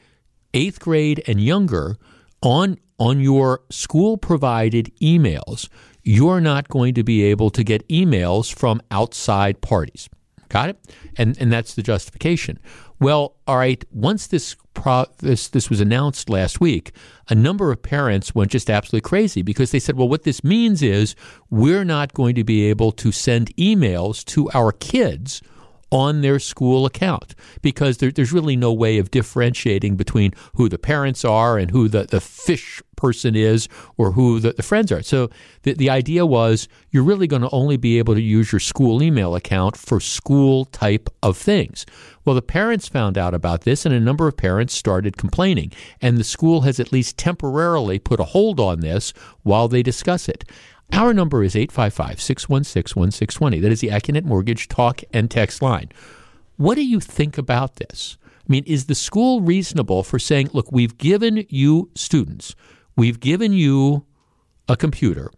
8th grade and younger on on your school provided emails, you're not going to be able to get emails from outside parties. Got it? And and that's the justification. Well, all right, once this pro, this this was announced last week, a number of parents went just absolutely crazy because they said, "Well, what this means is we're not going to be able to send emails to our kids on their school account because there, there's really no way of differentiating between who the parents are and who the, the fish person is or who the, the friends are. So the, the idea was you're really going to only be able to use your school email account for school type of things. Well, the parents found out about this, and a number of parents started complaining. And the school has at least temporarily put a hold on this while they discuss it. Our number is 855 616 1620. That is the Accunet Mortgage talk and text line. What do you think about this? I mean, is the school reasonable for saying, look, we've given you students, we've given you a computer,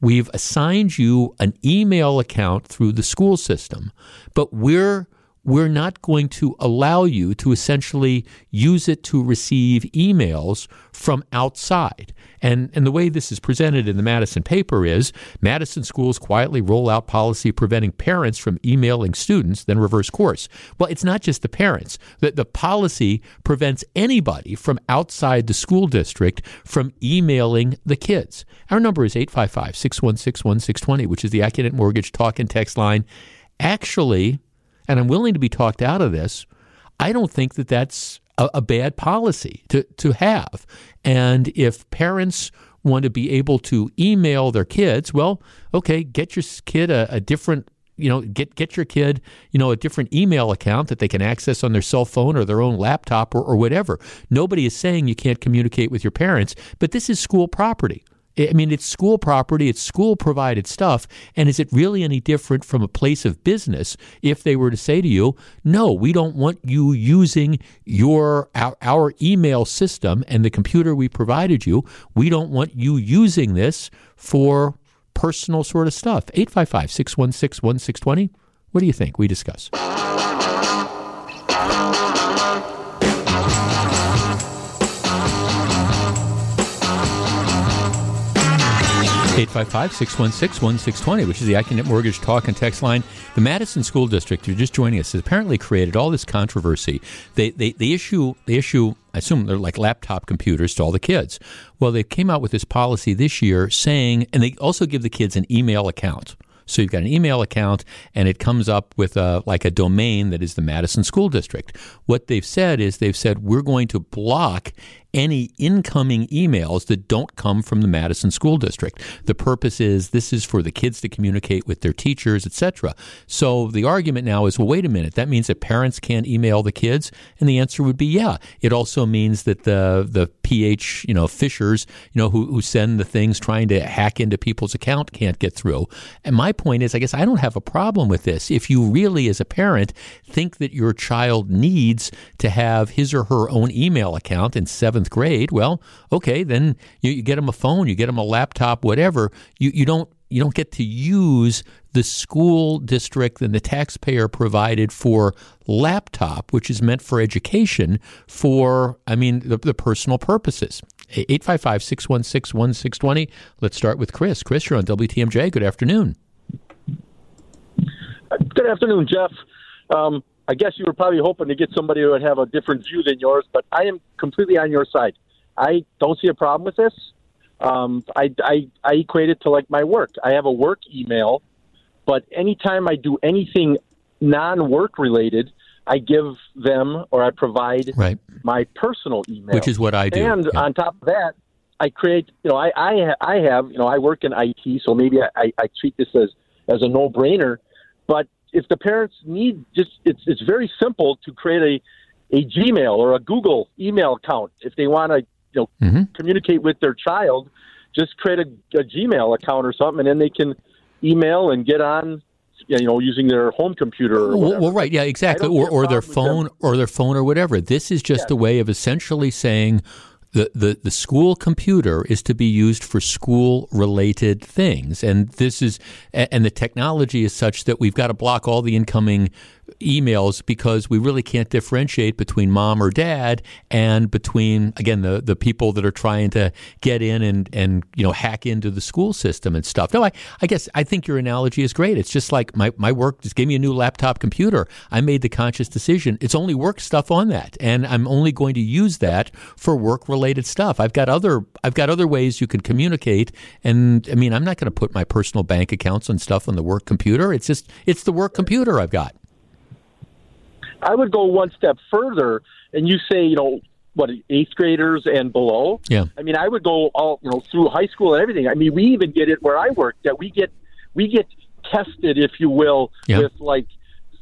we've assigned you an email account through the school system, but we're we're not going to allow you to essentially use it to receive emails from outside. And, and the way this is presented in the Madison paper is Madison schools quietly roll out policy preventing parents from emailing students, then reverse course. Well, it's not just the parents. The, the policy prevents anybody from outside the school district from emailing the kids. Our number is 855 616 1620, which is the Accunet Mortgage talk and text line. Actually, and I'm willing to be talked out of this, I don't think that that's a, a bad policy to, to have. And if parents want to be able to email their kids, well, okay, get your kid a, a different you know get get your kid you know a different email account that they can access on their cell phone or their own laptop or, or whatever nobody is saying you can't communicate with your parents but this is school property I mean, it's school property, it's school provided stuff. And is it really any different from a place of business if they were to say to you, no, we don't want you using your our, our email system and the computer we provided you. We don't want you using this for personal sort of stuff. 855 616 1620. What do you think? We discuss. 855 855-616-1620, which is the AccuNet Mortgage Talk and Text line. The Madison School District, you're just joining us, has apparently created all this controversy. They, they, they issue, they issue, I assume they're like laptop computers to all the kids. Well, they came out with this policy this year saying, and they also give the kids an email account. So you've got an email account, and it comes up with a, like a domain that is the Madison School District. What they've said is they've said we're going to block any incoming emails that don't come from the Madison School District. The purpose is this is for the kids to communicate with their teachers, etc. So the argument now is, well, wait a minute, that means that parents can't email the kids, and the answer would be yeah. It also means that the the PH you know fishers you know who who send the things trying to hack into people's account can't get through. And my point is, I guess I don't have a problem with this. If you really, as a parent, think that your child needs to have his or her own email account in seven seventh grade, well, okay, then you, you get them a phone, you get them a laptop, whatever. You you don't you don't get to use the school district and the taxpayer provided for laptop, which is meant for education, for, I mean, the, the personal purposes. 855 616 1620. Let's start with Chris. Chris, you're on WTMJ. Good afternoon. Good afternoon, Jeff. Um, I guess you were probably hoping to get somebody who would have a different view than yours, but I am completely on your side. I don't see a problem with this. Um, I, I, I equate it to like my work. I have a work email, but anytime I do anything non work related, I give them or I provide right. my personal email, which is what I do. And yeah. on top of that, I create. You know, I I, I have. You know, I work in IT, so maybe I, I treat this as as a no brainer. But if the parents need just it's it's very simple to create a a Gmail or a Google email account if they want to you know mm-hmm. communicate with their child. Just create a, a Gmail account or something, and then they can email and get on you know, using their home computer. well, well, right, yeah, exactly, or or their phone, or their phone, or whatever. This is just yeah. a way of essentially saying the, the, the school computer is to be used for school related things. And this is, and the technology is such that we've got to block all the incoming emails because we really can't differentiate between mom or dad and between again the the people that are trying to get in and and you know hack into the school system and stuff. No, I I guess I think your analogy is great. It's just like my my work just gave me a new laptop computer. I made the conscious decision. It's only work stuff on that and I'm only going to use that for work related stuff. I've got other I've got other ways you can communicate and I mean I'm not going to put my personal bank accounts and stuff on the work computer. It's just it's the work computer I've got. I would go one step further, and you say, you know, what eighth graders and below. Yeah. I mean, I would go all you know through high school and everything. I mean, we even get it where I work that we get we get tested, if you will, yeah. with like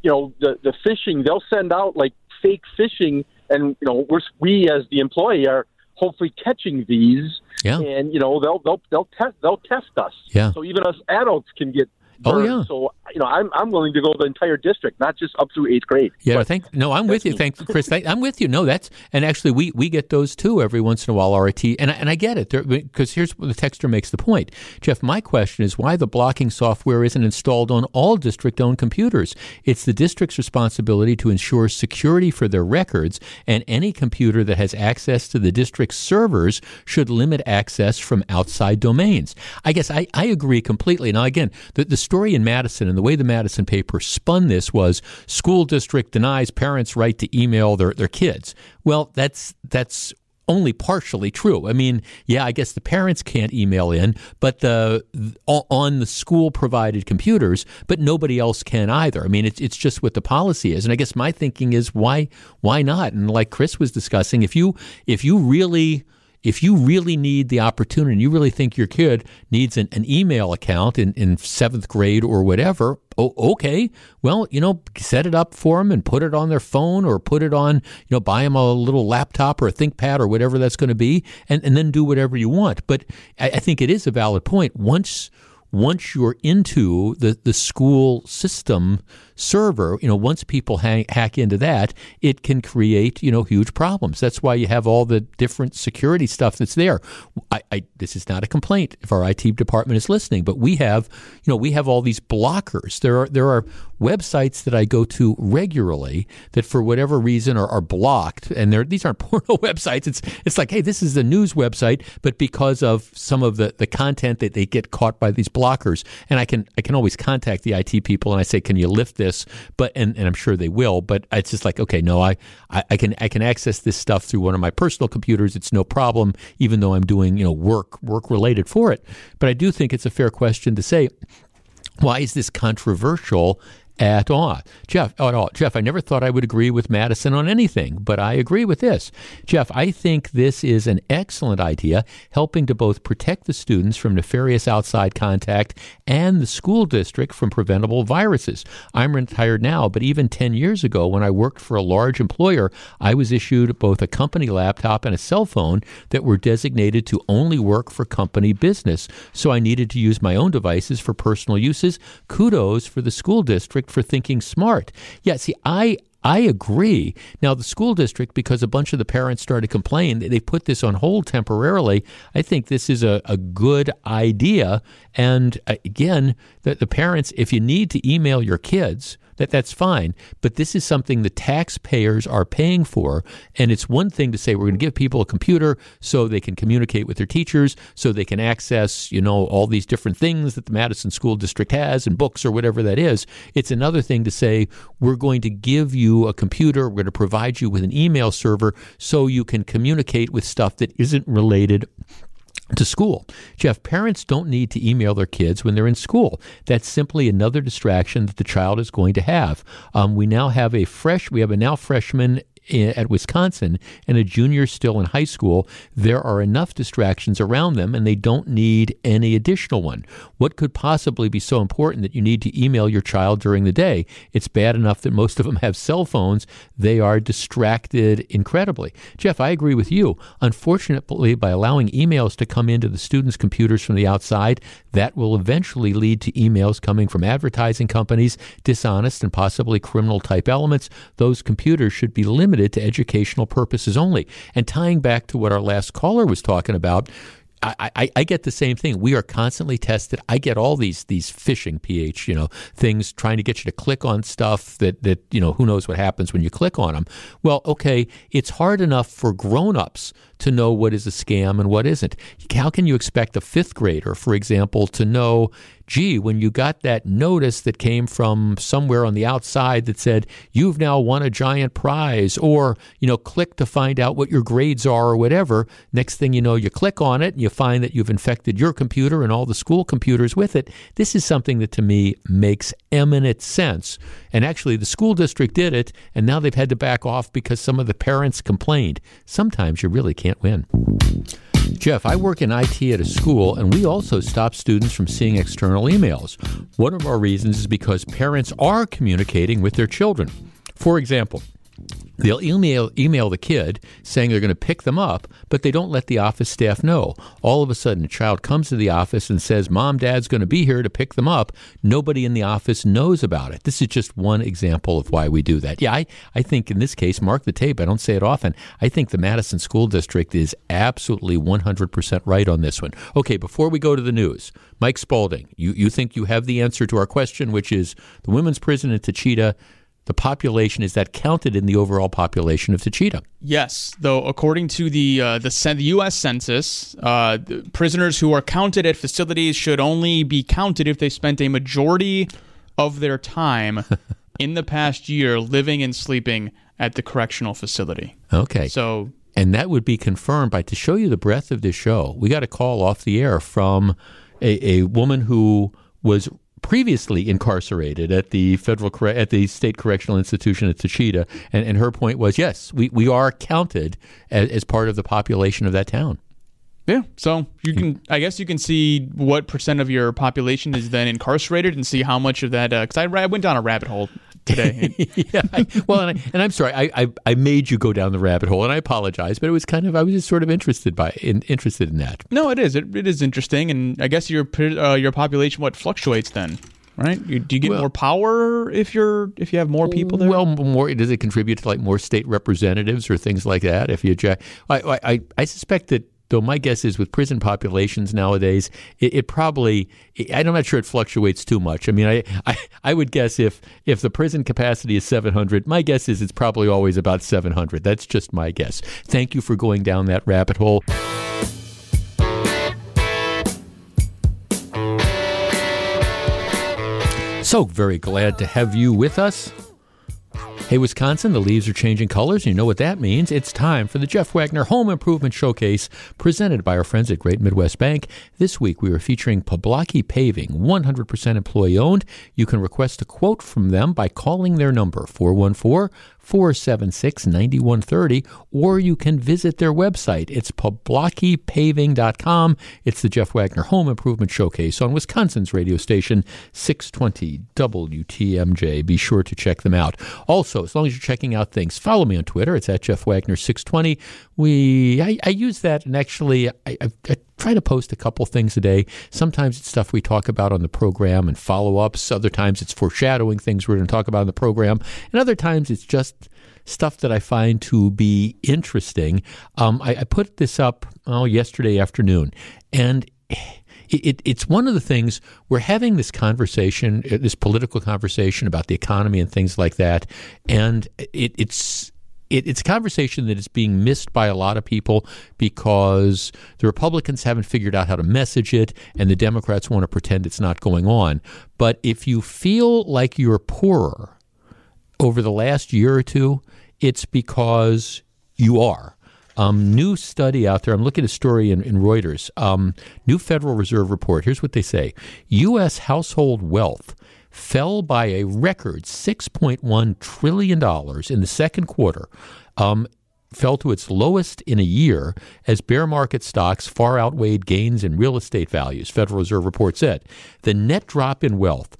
you know the the phishing. They'll send out like fake phishing, and you know we're we as the employee are hopefully catching these. Yeah. And you know they'll they'll they'll test they'll test us. Yeah. So even us adults can get Oh yeah. So you know, I'm I'm willing to go the entire district, not just up through eighth grade. Yeah, but thank. No, I'm with you. Thank Chris. I'm with you. No, that's and actually we we get those too every once in a while. RIT and I, and I get it because here's the texter makes the point. Jeff, my question is why the blocking software isn't installed on all district-owned computers. It's the district's responsibility to ensure security for their records, and any computer that has access to the district's servers should limit access from outside domains. I guess I, I agree completely. Now again, the, the story in Madison and the way the Madison paper spun this was school district denies parents right to email their, their kids. Well, that's that's only partially true. I mean, yeah, I guess the parents can't email in, but the on the school provided computers, but nobody else can either. I mean, it's it's just what the policy is. And I guess my thinking is why why not? And like Chris was discussing, if you if you really if you really need the opportunity, you really think your kid needs an, an email account in, in seventh grade or whatever, oh, okay, well, you know, set it up for them and put it on their phone or put it on, you know, buy them a little laptop or a ThinkPad or whatever that's going to be, and, and then do whatever you want. But I, I think it is a valid point. Once once you're into the, the school system, server, you know, once people hang, hack into that, it can create, you know, huge problems. That's why you have all the different security stuff that's there. I, I, this is not a complaint if our IT department is listening, but we have, you know, we have all these blockers. There are there are websites that I go to regularly that for whatever reason are, are blocked, and these aren't *laughs* porno websites. It's it's like, hey, this is a news website, but because of some of the, the content that they get caught by these blockers, and I can I can always contact the IT people and I say, can you lift this? But and, and I'm sure they will, but it's just like, okay, no, I, I, I can I can access this stuff through one of my personal computers. It's no problem, even though I'm doing you know work work related for it. But I do think it's a fair question to say why is this controversial at all. Jeff, at all. Jeff, I never thought I would agree with Madison on anything, but I agree with this. Jeff, I think this is an excellent idea, helping to both protect the students from nefarious outside contact and the school district from preventable viruses. I'm retired now, but even 10 years ago, when I worked for a large employer, I was issued both a company laptop and a cell phone that were designated to only work for company business. So I needed to use my own devices for personal uses. Kudos for the school district for thinking smart. Yeah, see, I I agree. Now, the school district, because a bunch of the parents started complaining, they put this on hold temporarily. I think this is a, a good idea. And uh, again, the, the parents, if you need to email your kids, that that's fine. But this is something the taxpayers are paying for. And it's one thing to say we're going to give people a computer so they can communicate with their teachers, so they can access, you know, all these different things that the Madison School District has and books or whatever that is. It's another thing to say we're going to give you a computer, we're going to provide you with an email server so you can communicate with stuff that isn't related to school. Jeff, parents don't need to email their kids when they're in school. That's simply another distraction that the child is going to have. Um, we now have a fresh, we have a now freshman at Wisconsin and a junior still in high school, there are enough distractions around them and they don't need any additional one. What could possibly be so important that you need to email your child during the day? It's bad enough that most of them have cell phones. They are distracted incredibly. Jeff, I agree with you. Unfortunately, by allowing emails to come into the students' computers from the outside, that will eventually lead to emails coming from advertising companies, dishonest and possibly criminal type elements. Those computers should be limited limited to educational purposes only. And tying back to what our last caller was talking about, I, I, I, get the same thing. We are constantly tested. I get all these these phishing ph you know things trying to get you to click on stuff that that you know who knows what happens when you click on them. Well, okay, it's hard enough for grown ups to know what is a scam and what isn't. How can you expect a fifth grader, for example, to know gee, when you got that notice that came from somewhere on the outside that said, you've now won a giant prize, or, you know, click to find out what your grades are or whatever. Next thing you know, you click on it and you find that you've infected your computer and all the school computers with it. This is something that to me makes eminent sense. And actually, the school district did it, and now they've had to back off because some of the parents complained. Sometimes you really can't win. Jeff, I work in IT at a school, and we also stop students from seeing external emails. One of our reasons is because parents are communicating with their children. For example, They'll email email the kid saying they're going to pick them up, but they don't let the office staff know. All of a sudden, a child comes to the office and says, "Mom, Dad's going to be here to pick them up." Nobody in the office knows about it. This is just one example of why we do that. Yeah, I, I think in this case, mark the tape. I don't say it often. I think the Madison School District is absolutely 100% right on this one. Okay, before we go to the news, Mike Spalding, you, you think you have the answer to our question, which is the women's prison in Taycheedah the population is that counted in the overall population of Taycheedah? Yes, though according to the uh, the, the U.S. Census, uh, prisoners who are counted at facilities should only be counted if they spent a majority of their time *laughs* in the past year living and sleeping at the correctional facility. Okay. So and that would be confirmed by to show you the breadth of this show. We got a call off the air from a, a woman who was previously incarcerated at the federal at the state correctional institution at Taycheedah, and, and her point was, yes, we, we are counted as, as part of the population of that town. Yeah, so you can, I guess, you can see what percent of your population is then incarcerated, and see how much of that. Because uh, I, I went down a rabbit hole today. *laughs* yeah. I, well, and, I, am sorry, I, I, I made you go down the rabbit hole, and I apologize, but it was kind of I was just sort of interested by in, interested in that. No, it is. It, it is interesting, and I guess your uh, your population what fluctuates then. right? You, do you get more power if you're if you have more people there? Well, more does it contribute to like more state representatives or things like that? If you, I, I, I suspect that though my guess is with prison populations nowadays, it, it probably I'm not sure it fluctuates too much. I mean, I, I I would guess if if the prison capacity is 700, my guess is it's probably always about 700. That's just my guess. Thank you for going down that rabbit hole. So very glad to have you with us. Hey, Wisconsin, the leaves are changing colors. And you know what that means. It's time for the Jeff Wagner Home Improvement Showcase presented by our friends at Great Midwest Bank. This week we are featuring Poblocki Paving, 100% employee owned. You can request a quote from them by calling their number, 414 476 9130, or you can visit their website. It's poblockipaving.com. It's the Jeff Wagner Home Improvement Showcase on Wisconsin's radio station 620 WTMJ. Be sure to check them out. Also, as long as you're checking out things, follow me on Twitter. It's at Jeff Wagner 620. We I, I use that and actually I, I, I try to post a couple things a day. Sometimes it's stuff we talk about on the program and follow ups. Other times it's foreshadowing things we're going to talk about in the program. And other times it's just stuff that I find to be interesting. Um, I, put this up oh, yesterday afternoon, and it, it, it's one of the things we're having this conversation, this political conversation about the economy and things like that, and it, it's it, it's a conversation that is being missed by a lot of people because the Republicans haven't figured out how to message it, and the Democrats want to pretend it's not going on. But if you feel like you're poorer over the last year or two, it's because you are. Um, new study out there. I'm looking at a story in, in Reuters. Um, new Federal Reserve report. Here's what they say: U.S. household wealth fell by a record $6.1 trillion in the second quarter. Um, fell to its lowest in a year as bear market stocks far outweighed gains in real estate values, Federal Reserve report said. The net drop in wealth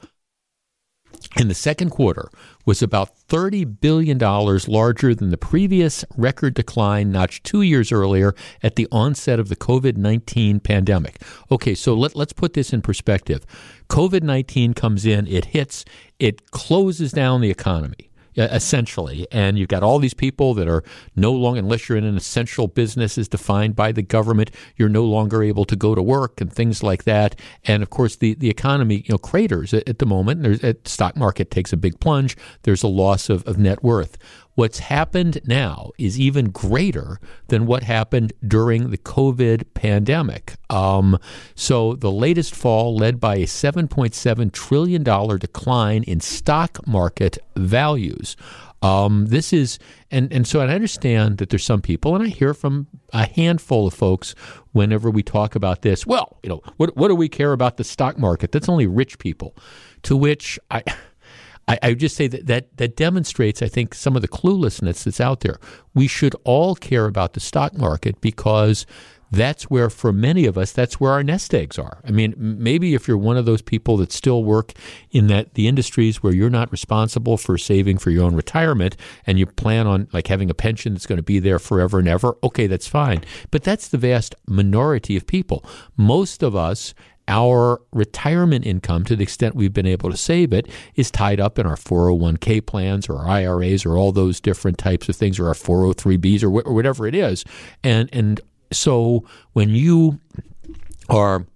in the second quarter was about $30 billion larger than the previous record decline notched two years earlier at the onset of the COVID 19 pandemic. Okay, so let, let's put this in perspective. COVID 19 comes in, it hits, it closes down the economy essentially. And you've got all these people that are no longer, unless you're in an essential business as defined by the government, you're no longer able to go to work and things like that. And of course, the, the economy, you know, craters at, at the moment. There's, the stock market takes a big plunge. There's a loss of, of net worth. What's happened now is even greater than what happened during the COVID pandemic. Um, so the latest fall led by a $7.7 trillion decline in stock market values. Um, this is, and, and so I understand that there's some people, and I hear from a handful of folks whenever we talk about this. Well, you know, what, what do we care about the stock market? That's only rich people. To which I. I, I just say that, that that demonstrates, I think, some of the cluelessness that's out there. We should all care about the stock market because that's where, for many of us, that's where our nest eggs are. I mean, maybe if you're one of those people that still work in that the industries where you're not responsible for saving for your own retirement and you plan on like having a pension that's going to be there forever and ever, okay, that's fine. But that's the vast minority of people. Most of us our retirement income, to the extent we've been able to save it, is tied up in our 401k plans or IRAs or all those different types of things or our 403bs or, wh- or whatever it is. And, and so when you are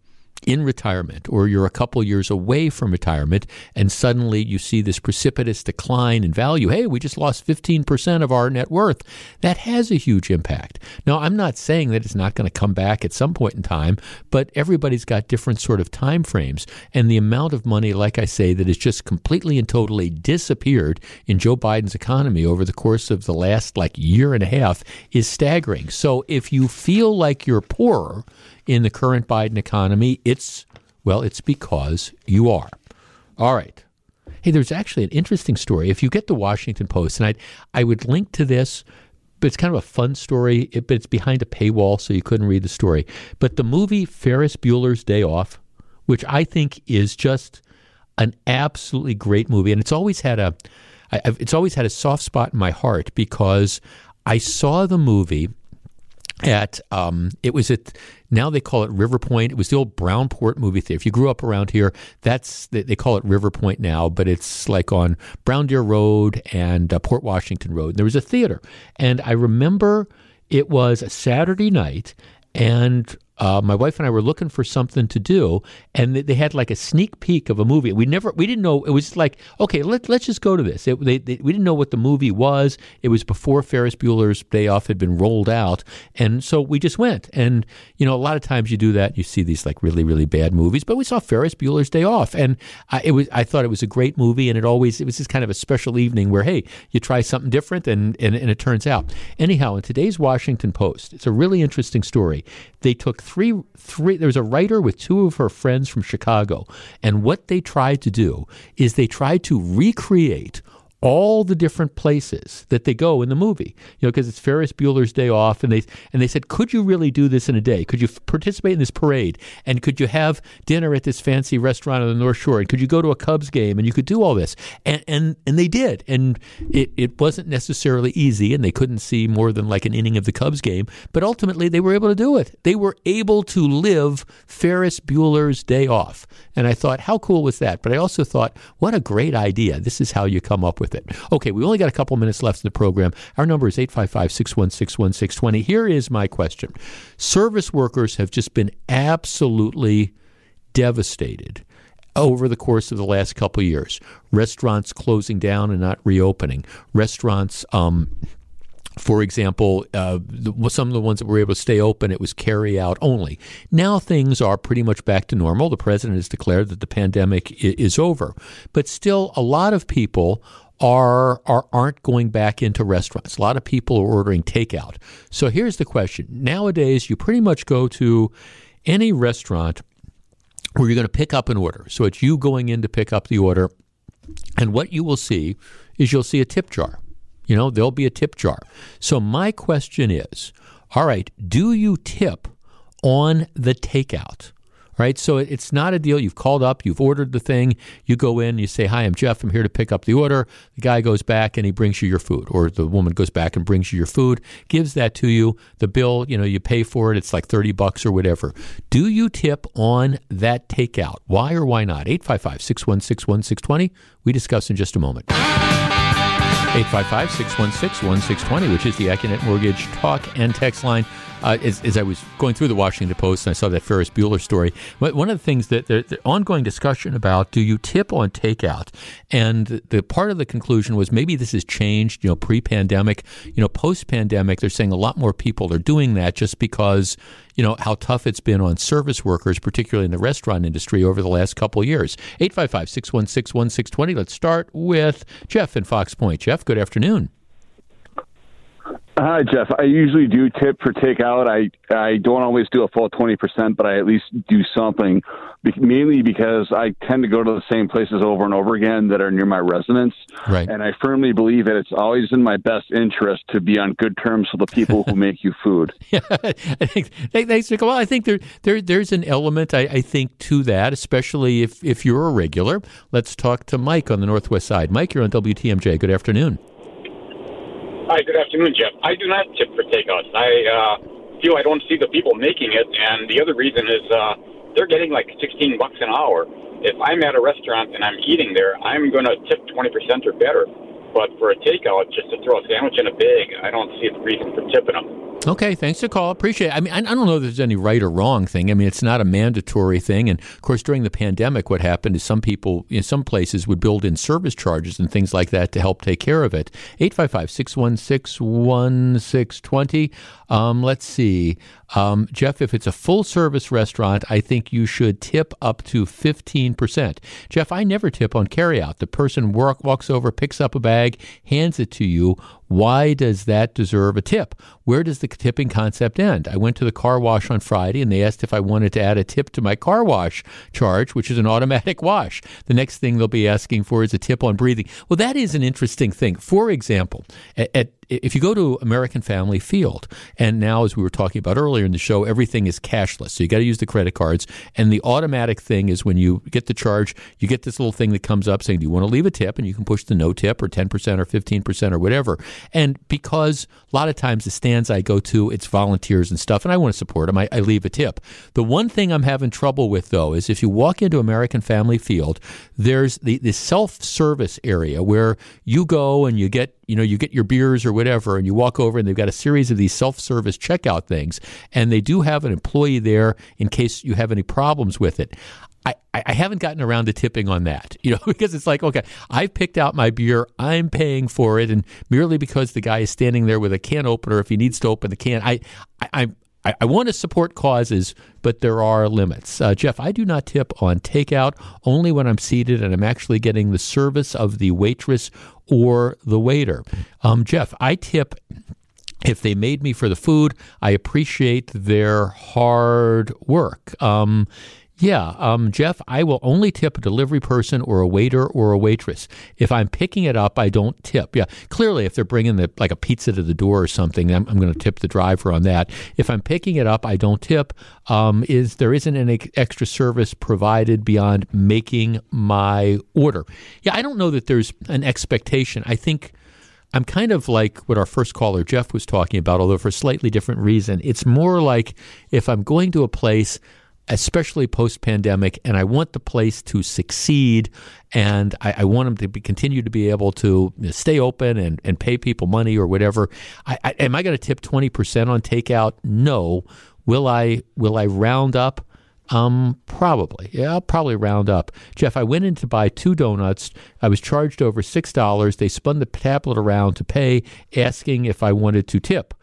in retirement or you're a couple years away from retirement and suddenly you see this precipitous decline in value hey we just lost 15% of our net worth. That has a huge impact. Now i'm not saying that it's not going to come back at some point in time but everybody's got different sort of time frames. And the amount of money like i say that has just completely and totally disappeared in joe biden's economy over the course of the last like year and a half is staggering. So if you feel like you're poorer in the current Biden economy, it's, well, it's because you are. All right. Hey, there's actually an interesting story. If you get the Washington Post, and I, I would link to this, but it's kind of a fun story, it, but it's behind a paywall, so you couldn't read the story. But the movie Ferris Bueller's Day Off, which I think is just an absolutely great movie, and it's always had a, I, it's always had a soft spot in my heart because I saw the movie at um, it was at now they call it River Point. It was the old Brownport movie theater. If you grew up around here, that's they, call it River Point now, but it's like on Brown Deer Road and uh, Port Washington Road. And There was a theater, and I remember it was a Saturday night, and uh, my wife and I were looking for something to do, and they, they had like a sneak peek of a movie. We never, we didn't know. It was like, okay, let, let's just go to this. It, they, they, we didn't know what the movie was. It was before Ferris Bueller's Day Off had been rolled out, and so we just went. And you know, a lot of times you do that. You see these like really, really bad movies, but we saw Ferris Bueller's Day Off, and I, it was. I thought it was a great movie, and it always it was just kind of a special evening where hey, you try something different, and and, and it turns out. Anyhow, in today's Washington Post, it's a really interesting story. They took three three there was a writer with two of her friends from Chicago and what they tried to do is they tried to recreate all the different places that they go in the movie. You know, because it's Ferris Bueller's Day Off, and they and they said, could you really do this in a day? Could you f- participate in this parade? And could you have dinner at this fancy restaurant on the North Shore? And could you go to a Cubs game? And you could do all this, and and and they did. And it it wasn't necessarily easy, and they couldn't see more than like an inning of the Cubs game, but ultimately they were able to do it. They were able to live Ferris Bueller's Day Off, and I thought, how cool was that? But I also thought, what a great idea! This is how you come up with it. Okay, we only got a couple minutes left in the program. Our number is 855 616 1620. Here is my question Service workers have just been absolutely devastated over the course of the last couple years. Restaurants closing down and not reopening. Restaurants, um, for example, uh, the, some of the ones that were able to stay open, it was carry out only. Now things are pretty much back to normal. The president has declared that the pandemic I- is over, but still, a lot of people are, are aren't going back into restaurants. A lot of people are ordering takeout. So here's the question: Nowadays, you pretty much go to any restaurant where you're going to pick up an order. So it's you going in to pick up the order, and what you will see is you'll see a tip jar. You know, there'll be a tip jar. So my question is, all right, do you tip on the takeout? Right, so it's not a deal. You've called up, you've ordered the thing. You go in, you say, "Hi, I'm Jeff. I'm here to pick up the order." The guy goes back and he brings you your food, or the woman goes back and brings you your food, gives that to you. The bill, you know, you pay for it. It's like thirty bucks or whatever. Do you tip on that takeout? Why or why not? 855-616-1620. We discuss in just a moment. 855-616-1620, which is the Accunet Mortgage talk and text line. Uh, as, as, I was going through the Washington Post and I saw that Ferris Bueller story, one of the things that the, ongoing discussion about do you tip on takeout? And the part of the conclusion was maybe this has changed, you know, pre-pandemic, you know, post-pandemic. They're saying a lot more people are doing that just because you know how tough it's been on service workers, particularly in the restaurant industry, over the last couple years. 855-616-1620. Let's start with Jeff in Fox Point. Jeff, good afternoon. Hi, Jeff. I usually do tip for takeout. I I don't always do a full twenty percent, but I at least do something. Mainly because I tend to go to the same places over and over again that are near my residence, right. and I firmly believe that it's always in my best interest to be on good terms with the people who make you food. *laughs* yeah, I think they, they say, well, I think there there there's an element I, I think to that, especially if if you're a regular. Let's talk to Mike on the northwest side. Mike, you're on WTMJ. Good afternoon. Hi, good afternoon, Jeff. I do not tip for takeouts. I uh, feel I don't see the people making it, and the other reason is uh, they're getting like 16 bucks an hour. If I'm at a restaurant and I'm eating there, I'm going to tip 20% or better. But for a takeout, just to throw a sandwich in a bag, I don't see a reason for tipping them. Okay, thanks for the call. Appreciate it. I mean, I don't know if there's any right or wrong thing. I mean, it's not a mandatory thing. And of course, during the pandemic, what happened is some people in some places would build in service charges and things like that to help take care of it. 855 616 1620. Um, let's see. Um, Jeff, if it's a full service restaurant, I think you should tip up to 15%. Jeff, I never tip on carryout. The person walk, walks over, picks up a bag, hands it to you. Why does that deserve a tip? Where does the tipping concept end? I went to the car wash on Friday and they asked if I wanted to add a tip to my car wash charge, which is an automatic wash. The next thing they'll be asking for is a tip on breathing. Well, that is an interesting thing. For example, at, at if you go to American Family Field, and now as we were talking about earlier in the show, everything is cashless, so you got to use the credit cards. And the automatic thing is when you get the charge, you get this little thing that comes up saying, "Do you want to leave a tip?" And you can push the no tip or ten percent or fifteen percent or whatever. And because a lot of times the stands I go to, it's volunteers and stuff, and I want to support them, I, I leave a tip. The one thing I'm having trouble with though is if you walk into American Family Field, there's the, the self service area where you go and you get you know you get your beers or whatever and you walk over and they've got a series of these self-service checkout things and they do have an employee there in case you have any problems with it. I, I haven't gotten around to tipping on that, *laughs* you know, because it's like, okay, I've picked out my beer, I'm paying for it, and merely because the guy is standing there with a can opener, if he needs to open the can, I, I, I, I want to support causes, but there are limits. Uh, Jeff, I do not tip on takeout only when I'm seated and I'm actually getting the service of the waitress or the waiter. Um, Jeff, I tip if they made me for the food, I appreciate their hard work. Um, yeah, um, Jeff, I will only tip a delivery person or a waiter or a waitress. If I'm picking it up, I don't tip. Yeah, clearly, if they're bringing the like a pizza to the door or something, I'm, I'm going to tip the driver on that. If I'm picking it up, I don't tip. Um, is there isn't any extra service provided beyond making my order? Yeah, I don't know that there's an expectation. I think. I'm kind of like what our first caller Jeff was talking about, although for a slightly different reason. It's more like if I'm going to a place, especially post pandemic, and I want the place to succeed, and I, I want them to be, continue to be able to stay open and, and pay people money or whatever. I, I, am I going to tip twenty percent on takeout? No. Will I? Will I round up? Um, probably. Yeah, I'll probably round up. Jeff, I went in to buy two donuts. I was charged over six dollars. They spun the tablet around to pay, asking if I wanted to tip.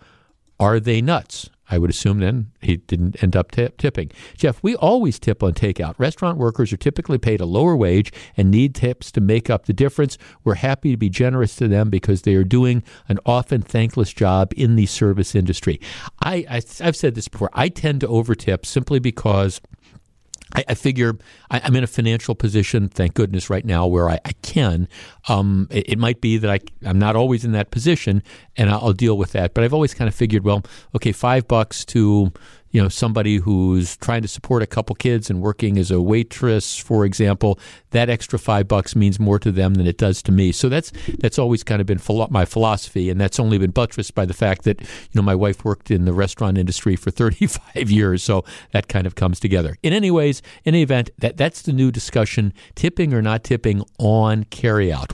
Are they nuts? I would assume then he didn't end up tip- tipping. Jeff, we always tip on takeout. Restaurant workers are typically paid a lower wage and need tips to make up the difference. We're happy to be generous to them because they are doing an often thankless job in the service industry. I, I I've said this before. I tend to overtip simply because I, I figure I, am in a financial position, thank goodness, right now where I, I can. Um, it, it, might be that I, I'm not always in that position, and I'll, I'll deal with that. But I've always kind of figured, well, okay, five bucks to you know somebody who's trying to support a couple kids and working as a waitress for example that extra 5 bucks means more to them than it does to me. So that's that's always kind of been philo- my philosophy and that's only been buttressed by the fact that you know my wife worked in the restaurant industry for *laughs* 35 years so that kind of comes together. In any ways in any event that that's the new discussion tipping or not tipping on carryout